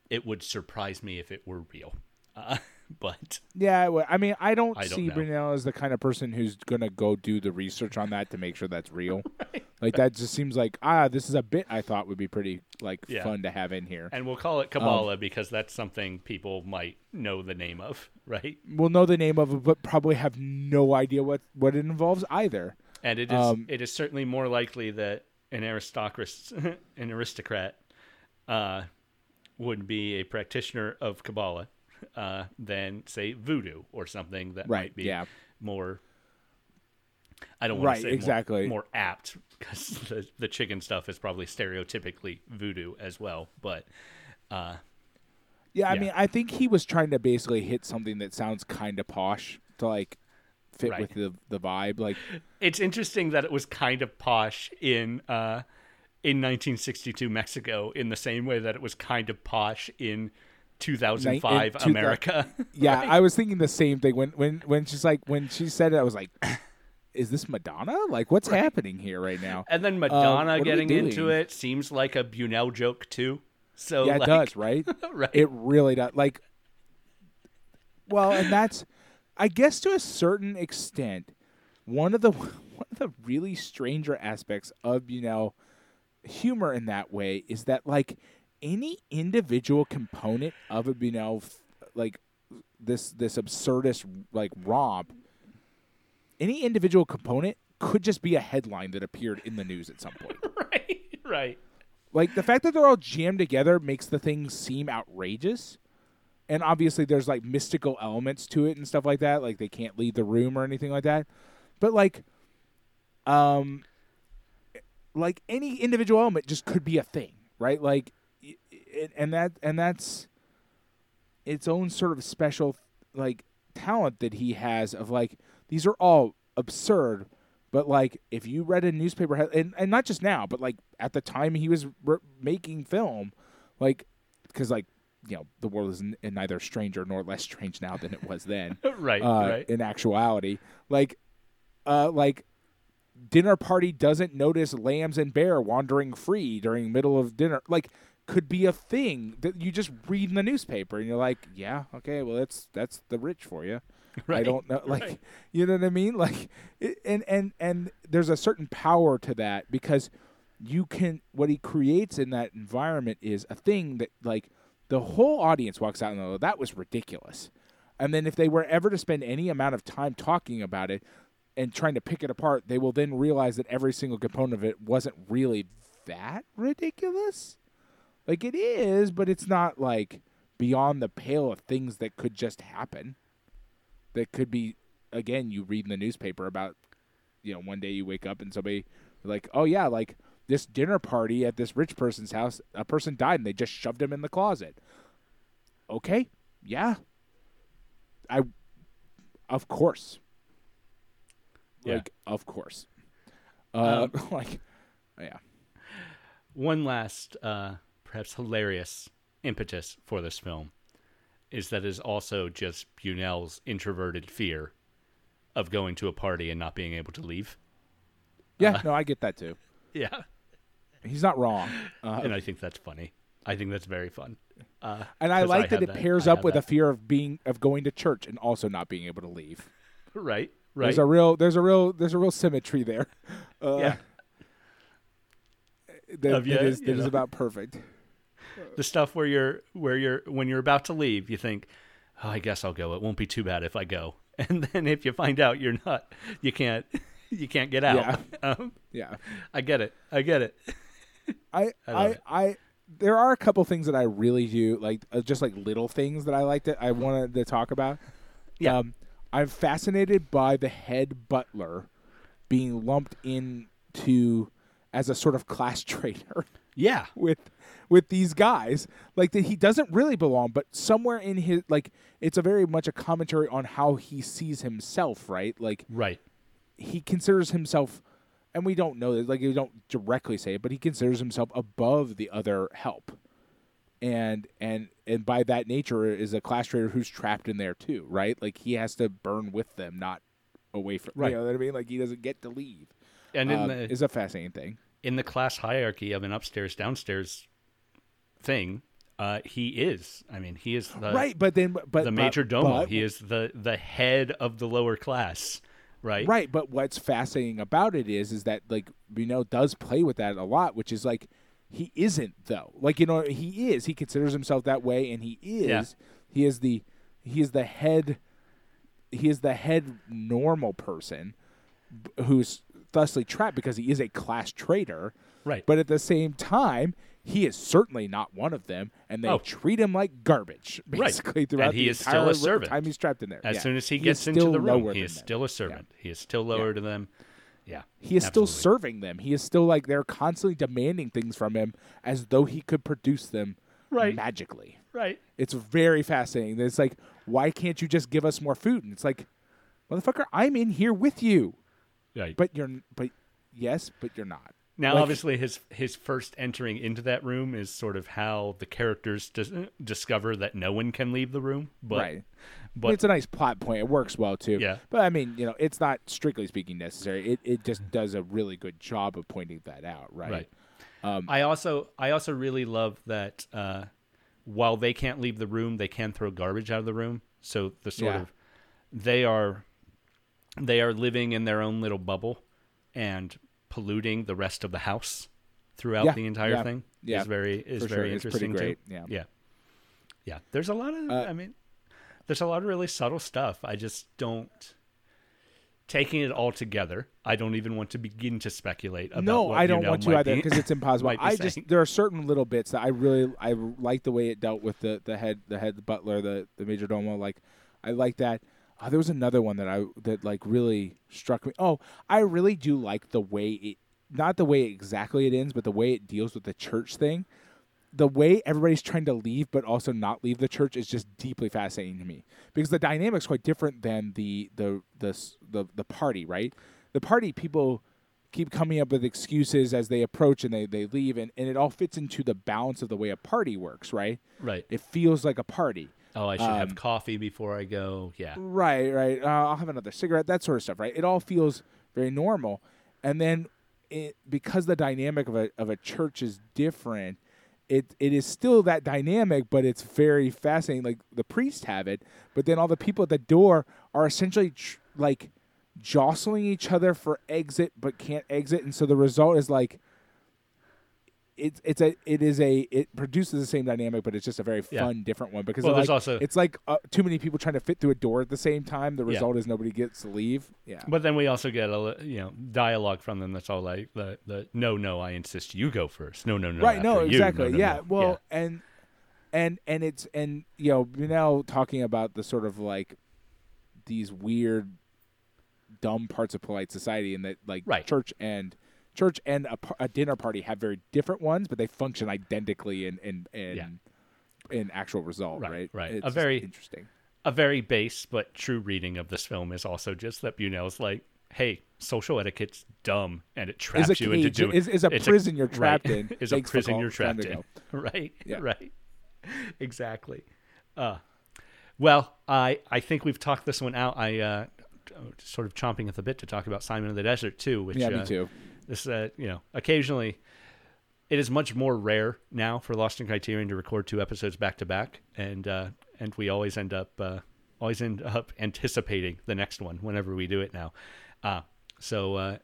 it would surprise me if it were real, uh, but yeah. I mean, I don't, I don't see know. Buñuel as the kind of person who's gonna go do the research on that to make sure that's real. Like that just seems like ah, this is a bit I thought would be pretty like Yeah. fun to have in here. and we'll call it Kabbalah because that's something people might know the name of, right? We'll know the name of it, but probably have no idea what what it involves either. And it is Um, it is certainly more likely that an aristocrat an aristocrat uh, would be a practitioner of Kabbalah uh, than say voodoo or something that Right, might be yeah. more I don't want Right, to say more- exactly. more, apt because the, the chicken stuff is probably stereotypically voodoo as well, but uh, Yeah, I Yeah. mean, I think he was trying to basically hit something that sounds kind of posh to like fit Right. with the the vibe. Like, it's interesting that it was kind of posh in uh, in 1962 Mexico in the same way that it was kind of posh in 2005 Ni- in two- America. yeah, I was thinking the same thing when when when she's like when she said it, I was like, is this Madonna? Like, what's happening here right now? and then um, Madonna what getting into it seems like a Buñuel joke too. So yeah, it does, right? right. It really does. Like, well, and that's, I guess, to a certain extent, one of the one of the really stranger aspects of know humor in that way is that like any individual component of a you know f- like this this absurdist like romp any individual component could just be a headline that appeared in the news at some point. Right, right. like the fact that they're all jammed together makes the thing seem outrageous. And obviously there's like mystical elements to it and stuff like that like they can't leave the room or anything like that. But like um like any individual element just could be a thing right? Like y- and that and that's its own sort of special like talent that he has of like these are all absurd but like if you read a newspaper and, and not just now but like at the time he was re- making film like because like you know the world is n- neither stranger nor less strange now than it was then Right, uh, right. in actuality like uh like dinner party doesn't notice lambs and bear wandering free during middle of dinner like could be a thing that you just read in the newspaper and you're like yeah okay well that's that's the rich for you. I don't know like right. you know what I mean? Like it, and and and there's a certain power to that because you can what he creates in that environment is a thing that like the whole audience walks out and go that was ridiculous. And then if they were ever to spend any amount of time talking about it and trying to pick it apart they will then realize that every single component of it wasn't really that ridiculous like it is but it's not like beyond the pale of things that could just happen. That could be again you read in the newspaper about you know one day you wake up and somebody like oh yeah like this dinner party at this rich person's house a person died and they just shoved him in the closet. Okay. Yeah. I, of course, Yeah. like of course, uh, Um, like, yeah, One last, uh, perhaps hilarious impetus for this film is that is also just Buñuel's introverted fear of going to a party and not being able to leave. yeah. Uh, no, I get that too. Yeah, He's not wrong, uh, and I think that's funny. I think that's very fun. Uh, and I like that have it pairs I up with a fear of being of going to church and also not being able to leave. right, right. There's a real, there's a real, there's a real symmetry there. Uh, yeah, that, Of, yeah, that is that is about perfect. The stuff where you're where you're when you're about to leave, you think, "Oh, I guess I'll go. It won't be too bad if I go." And then if you find out you're not, you can't, you can't get out. Yeah. Um, Yeah. I get it. I get it. I I I, it. I there are a couple things that I really do like uh, just like little things that I like that I wanted to talk about. Yeah. Um, I'm fascinated by the head butler being lumped into as a sort of class traitor Yeah. with with these guys like that he doesn't really belong but somewhere in his like it's a very much a commentary on how he sees himself right like Right. he considers himself and we don't know this like we don't directly say it but he considers himself above the other help and and and by that nature is a class trader who's trapped in there too right like he has to burn with them not away from Right. you know what i mean like he doesn't get to leave And um, the is a fascinating thing in the class hierarchy of an upstairs downstairs thing, uh, he is. I mean, he is the right but then but the major domo. he is the the head of the lower class. Right. Right, but what's fascinating about it is is that like you know does play with that a lot, which is like he isn't though. Like you know he is. He considers himself that way, and he is. Yeah. He is the he is the head. He is the head normal person who's thusly trapped because he is a class traitor. Right. But at the same time, he is certainly not one of them, and they Oh. treat him like garbage Right. throughout And he the is still a entire servant. time he's trapped in there. as Yeah. soon as he is gets into the room, he is them. still a servant. He is still lower to them. Yeah. He is still serving them. He is still like they're constantly demanding things from him as though he could produce them Right. magically. Right. It's very fascinating. It's like, why can't you just give us more food? And it's like, motherfucker, I'm in here with you, Right. but you're, but yes, but you're not. Now, Like- obviously, his his first entering into that room is sort of how the characters dis- discover that no one can leave the room. But right. but it's a nice plot point. It works well too. Yeah. But I mean, you know, it's not strictly speaking necessary. It it just does a really good job of pointing that out. Right. Right. Um, I also I also really love that uh, while they can't leave the room, they can throw garbage out of the room. So the sort Yeah. of they are they are living in their own little bubble and polluting the rest of the house throughout Yeah, the entire yeah, thing. yeah, is very is for sure. very interesting great. too. Yeah. Yeah. Yeah. There's a lot of Uh, I mean there's a lot of really subtle stuff. I just don't taking it all together. I don't even want to begin to speculate about no, I don't want to either because it's impossible. be I just saying. there are certain little bits that I really I like the way it dealt with the the head the head the butler the the major domo like I like that. Uh, there was another one that I that like really struck me. Oh, I really do like the way it not the way exactly it ends, but the way it deals with the church thing. The way everybody's trying to leave but also not leave the church is just deeply fascinating to me because the dynamic's quite different than the the the the, the party, right? The party people keep coming up with excuses as they approach and they, they leave and, and it all fits into the balance of the way a party works, right? right. It feels like a party. Oh, I should Um, have coffee before I go. Yeah. Right, right. Uh, I'll have another cigarette, that sort of stuff, right? It all feels very normal. And then it, because the dynamic of a, of a church is different, it, it is still that dynamic, but it's very fascinating. Like the priests have it, but then all the people at the door are essentially tr- like jostling each other for exit, but can't exit. And so the result is like, it's it's a it is a it produces the same dynamic, but it's just a very Yeah. fun, different one because Well, like, also- it's like uh, too many people trying to fit through a door at the same time. The Yeah. result is nobody gets to leave. Yeah, But then we also get a you know dialogue from them that's all like the the no no I insist you go first no no no right. No, exactly. No, no, yeah. no. Well, and and and it's and you know now talking about the sort of like these weird, dumb parts of polite society, and that like Right. church and church and a, a dinner party have very different ones, but they function identically in in in, Yeah. in actual result. Right, Right. right. It's A very- interesting. a very base but true reading of this film is also just that Buñuel's like, hey, social etiquette's dumb and it traps a you into doing is, is a it's prison you're trapped right, in. is a prison you're trapped in. Right. Yeah. Right. Exactly. Uh, well, I I think we've talked this one out. I uh, sort of chomping at the bit to talk about Simon of the Desert too. Which Yeah, uh, me too. This uh, you know occasionally. It is much more rare now for Lost in Criterion to record two episodes back to back, and uh, and we always end up uh, always end up anticipating the next one whenever we do it now. Uh, so uh,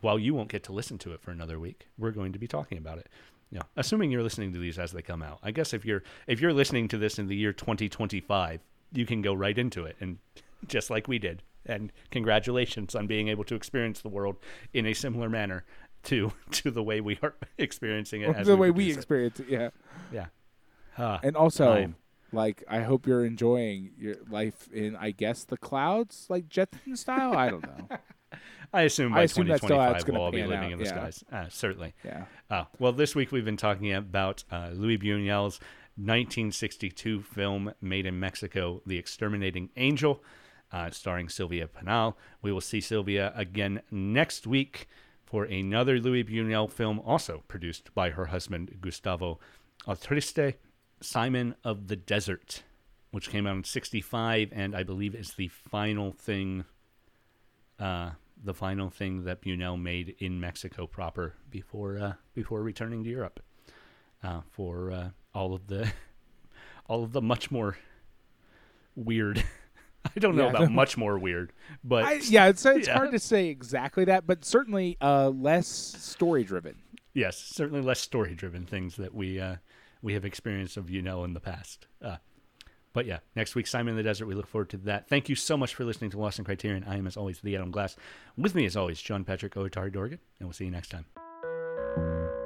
while you won't get to listen to it for another week, we're going to be talking about it. You know, assuming you're listening to these as they come out. I guess if you're if you're listening to this in the year 2025, you can go right into it and just like we did. And congratulations on being able to experience the world in a similar manner to to the way we are experiencing it. As the way we produce it. experience it, yeah. Yeah. Ah, And also, time. like, I hope you're enjoying your life in, I guess, the clouds, like Jetson style. I don't know. I assume I by assume still how 2025 we'll all be living out, in the yeah. skies. Uh, certainly. Yeah. Uh, well, this week we've been talking about uh, Louis Buñuel's 1962 film made in Mexico, The Exterminating Angel, uh, starring Silvia Pinal. We will see Silvia again next week for another Louis Buñuel film, also produced by her husband Gustavo Alatriste, Simon of the Desert, which came out in 65 and I believe is the final thing uh, the final thing that Buñuel made in Mexico proper before uh, before returning to Europe uh, for uh, all of the all of the much more weird. I don't know Yeah. about much more weird, but I, yeah, it's, it's Yeah. hard to say exactly that, but certainly uh, less story driven. yes, certainly less story driven things that we uh, we have experienced of you know in the past. Uh, but yeah, next week, Simon in the Desert. We look forward to that. Thank you so much for listening to Lost in Criterion. I am, as always, the Adam Glass. With me, as always, John Patrick Otari Dorgan, and we'll see you next time.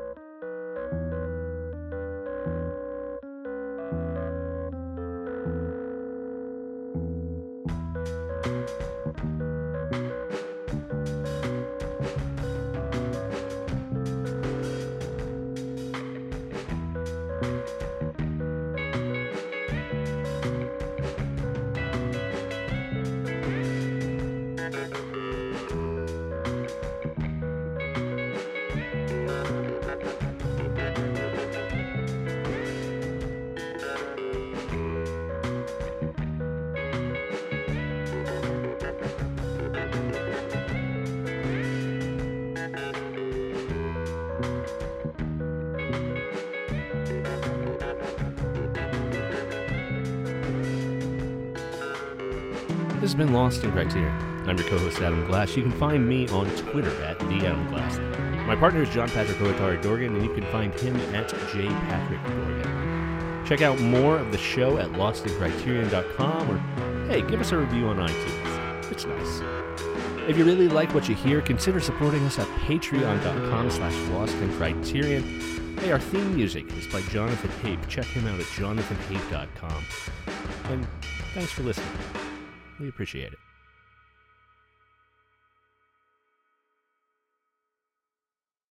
Lost Criterion. I'm your co-host Adam Glass. You can find me on Twitter at the Adam Glass. My partner is John Patrick Otari Dorgan, and you can find him at J Patrick Dorgan. Check out more of the show at lostincriterion.com, or hey, give us a review on iTunes. It's nice. If you really like what you hear, consider supporting us at patreon.com slash lostincriterion. Hey, our theme music is by Jonathan Hape. Check him out at jonathanhape.com. And thanks for listening. We appreciate it.